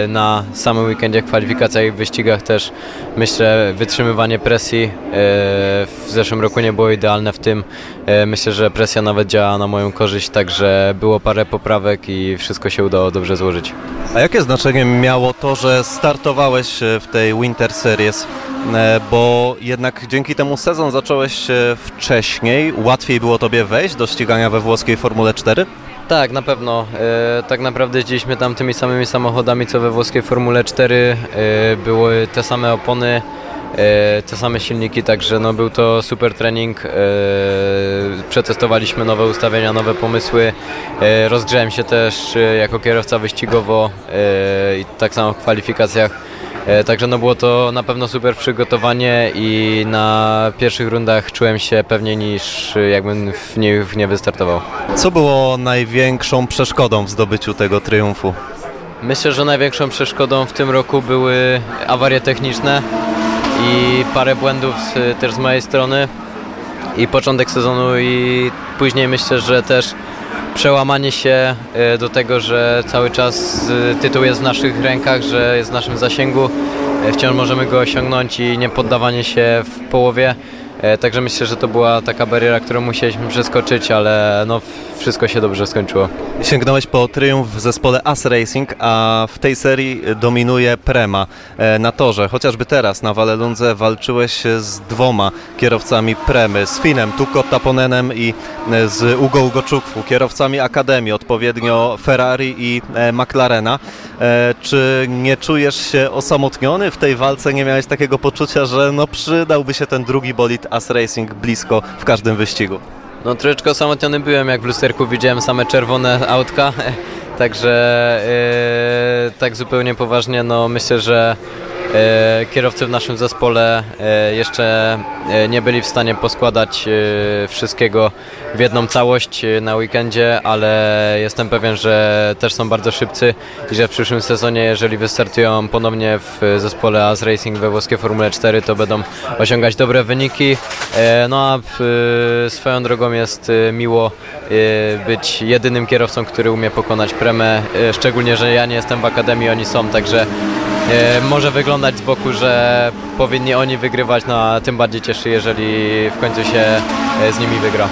Speaker 4: e, na samym weekendzie, kwalifikacjach i wyścigach też myślę wytrzymywanie presji e, w zeszłym roku nie było idealne w tym. Myślę, że presja nawet działa na moją korzyść, także było parę poprawek i wszystko się udało dobrze złożyć.
Speaker 7: A jakie znaczenie miało to, że startowałeś w tej Winter Series? Bo jednak dzięki temu sezon zacząłeś wcześniej, łatwiej było Tobie wejść do ścigania we włoskiej Formule 4?
Speaker 4: Tak, na pewno. E, tak naprawdę jeździliśmy tam tymi samymi samochodami co we włoskiej Formule 4. E, były te same opony, e, te same silniki, także no, był to super trening. E, przetestowaliśmy nowe ustawienia, nowe pomysły. E, rozgrzałem się też e, jako kierowca wyścigowo e, i tak samo w kwalifikacjach. E, Także no było to na pewno super przygotowanie i na pierwszych rundach czułem się pewniej niż e, jakbym w nie, w nie wystartował.
Speaker 7: Co było największą przeszkodą w zdobyciu tego triumfu?
Speaker 4: Myślę, że największą przeszkodą w tym roku były awarie techniczne i parę błędów też z mojej strony i początek sezonu i później myślę, że też przełamanie się e, do tego, że cały czas e, tytuł jest w naszych rękach, że jest w naszym zasięgu, e, wciąż możemy go osiągnąć i nie poddawanie się w połowie. E, Także myślę, że to była taka bariera, którą musieliśmy przeskoczyć, ale no, wszystko się dobrze skończyło.
Speaker 7: Sięgnąłeś po triumf w zespole As Racing, a w tej serii dominuje Prema e, na torze. Chociażby teraz na Walelundze walczyłeś z dwoma kierowcami Premy, z Finem Tuko Taponenem i e, z Ugo Ugoczukwu, kierowcami Akademii, odpowiednio Ferrari i McLarena. Czy nie czujesz się osamotniony w tej walce? Nie miałeś takiego poczucia, że no przydałby się ten drugi bolid As Racing blisko w każdym wyścigu?
Speaker 4: No troszeczkę osamotniony byłem, jak w lusterku widziałem same czerwone autka, (laughs) także e, tak zupełnie poważnie, no myślę, że kierowcy w naszym zespole e, jeszcze e, nie byli w stanie poskładać e, wszystkiego w jedną całość e, na weekendzie, ale jestem pewien, że też są bardzo szybcy i że w przyszłym sezonie, jeżeli wystartują ponownie w zespole AS Racing we włoskiej Formule 4, to będą osiągać dobre wyniki. E, No a e, swoją drogą jest e, miło e, być jedynym kierowcą, który umie pokonać Premę, e, szczególnie, że ja nie jestem w Akademii, oni są, także e, może wyglądać z boku, że powinni oni wygrywać, no a tym bardziej cieszy, jeżeli w końcu się e, z nimi wygra.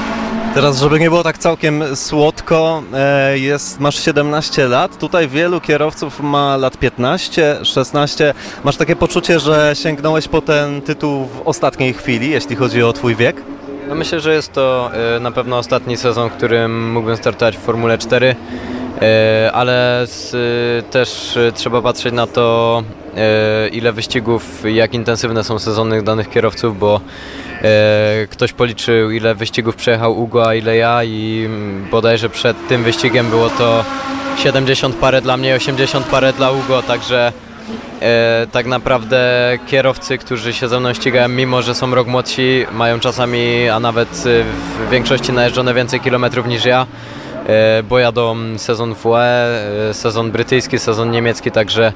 Speaker 7: Teraz, żeby nie było tak całkiem słodko, e, jest, masz 17 lat, tutaj wielu kierowców ma lat 15, 16. Masz takie poczucie, że sięgnąłeś po ten tytuł w ostatniej chwili, jeśli chodzi o twój wiek?
Speaker 4: No myślę, że jest to e, na pewno ostatni sezon, w którym mógłbym startować w Formule 4, e, ale z, e, też e, trzeba patrzeć na to, e, ile wyścigów, jak intensywne są sezony danych kierowców, bo e, ktoś policzył, ile wyścigów przejechał Ugo, a ile ja i mm, bodajże przed tym wyścigiem było to 70 parę dla mnie, 80 parę dla Ugo, także E, tak naprawdę kierowcy, którzy się ze mną ścigają, mimo że są rok młodsi, mają czasami, a nawet e, w większości najeżdżone więcej kilometrów niż ja, e, bo jadą sezon WE, e, sezon brytyjski, sezon niemiecki, także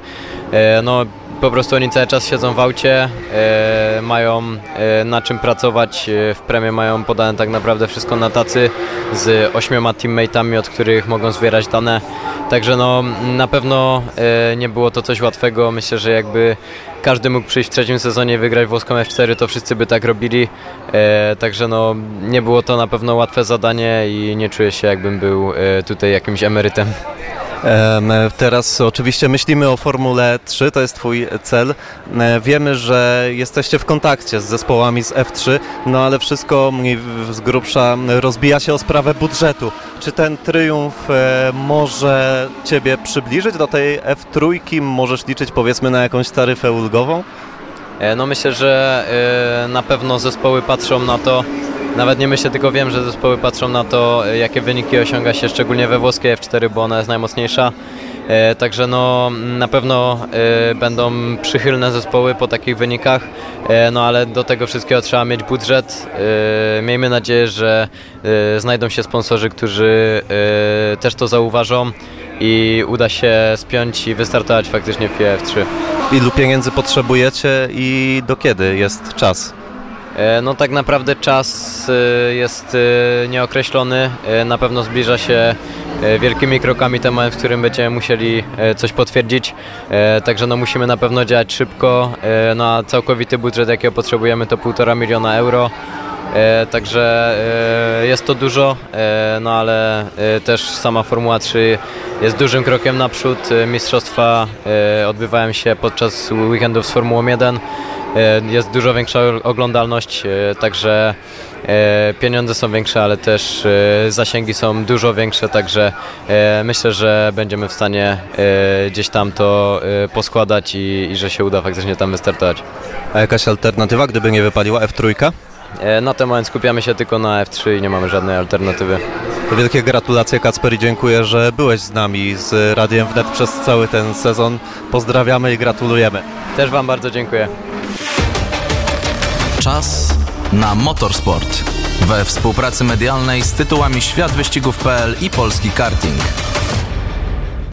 Speaker 4: e, no, po prostu oni cały czas siedzą w aucie, e, mają e, na czym pracować, e, w premie mają podane tak naprawdę wszystko na tacy z ośmioma teammateami, od których mogą zbierać dane. Także no na pewno nie było to coś łatwego. Myślę, że jakby każdy mógł przyjść w trzecim sezonie i wygrać włoską F4, to wszyscy by tak robili. Także no nie było to na pewno łatwe zadanie i nie czuję się jakbym był tutaj jakimś emerytem.
Speaker 7: Teraz oczywiście myślimy o Formule 3, to jest Twój cel. E, Wiemy, że jesteście w kontakcie z zespołami z F3, no ale wszystko z grubsza rozbija się o sprawę budżetu. Czy ten triumf e, może Ciebie przybliżyć do tej F3? Możesz liczyć powiedzmy na jakąś taryfę ulgową?
Speaker 4: E, No myślę, że na pewno zespoły patrzą na to, nawet nie myślę, tylko wiem, że zespoły patrzą na to, e, jakie wyniki osiąga się szczególnie we włoskiej F4, bo ona jest najmocniejsza. E, Także no, na pewno e, będą przychylne zespoły po takich wynikach, no ale do tego wszystkiego trzeba mieć budżet. Miejmy nadzieję, że znajdą się sponsorzy, którzy też to zauważą i uda się spiąć i wystartować faktycznie w F3.
Speaker 7: Ilu pieniędzy potrzebujecie i do kiedy jest czas?
Speaker 4: E, No tak naprawdę czas e, jest e, nieokreślony. Na pewno zbliża się wielkimi krokami moment, w którym będziemy musieli coś potwierdzić. Także no musimy na pewno działać szybko. No a całkowity budżet jakiego potrzebujemy to 1,5 miliona euro. Także jest to dużo, no ale też sama Formuła 3 jest dużym krokiem naprzód. Mistrzostwa odbywają się podczas weekendów z Formułą 1. E, Jest dużo większa oglądalność, e, także e, pieniądze są większe, ale też zasięgi są dużo większe, także myślę, że będziemy w stanie gdzieś tam to poskładać i, i że się uda faktycznie tam wystartować.
Speaker 7: A jakaś alternatywa, gdyby nie wypaliła F3?
Speaker 4: E, Na ten moment skupiamy się tylko na F3 i nie mamy żadnej alternatywy.
Speaker 7: Wielkie gratulacje Kacper i dziękuję, że byłeś z nami z Radiem Wnet przez cały ten sezon. Pozdrawiamy i gratulujemy.
Speaker 4: Też Wam bardzo dziękuję.
Speaker 1: Czas na motorsport. We współpracy medialnej z tytułami Świat Wyścigów.pl i Polski Karting.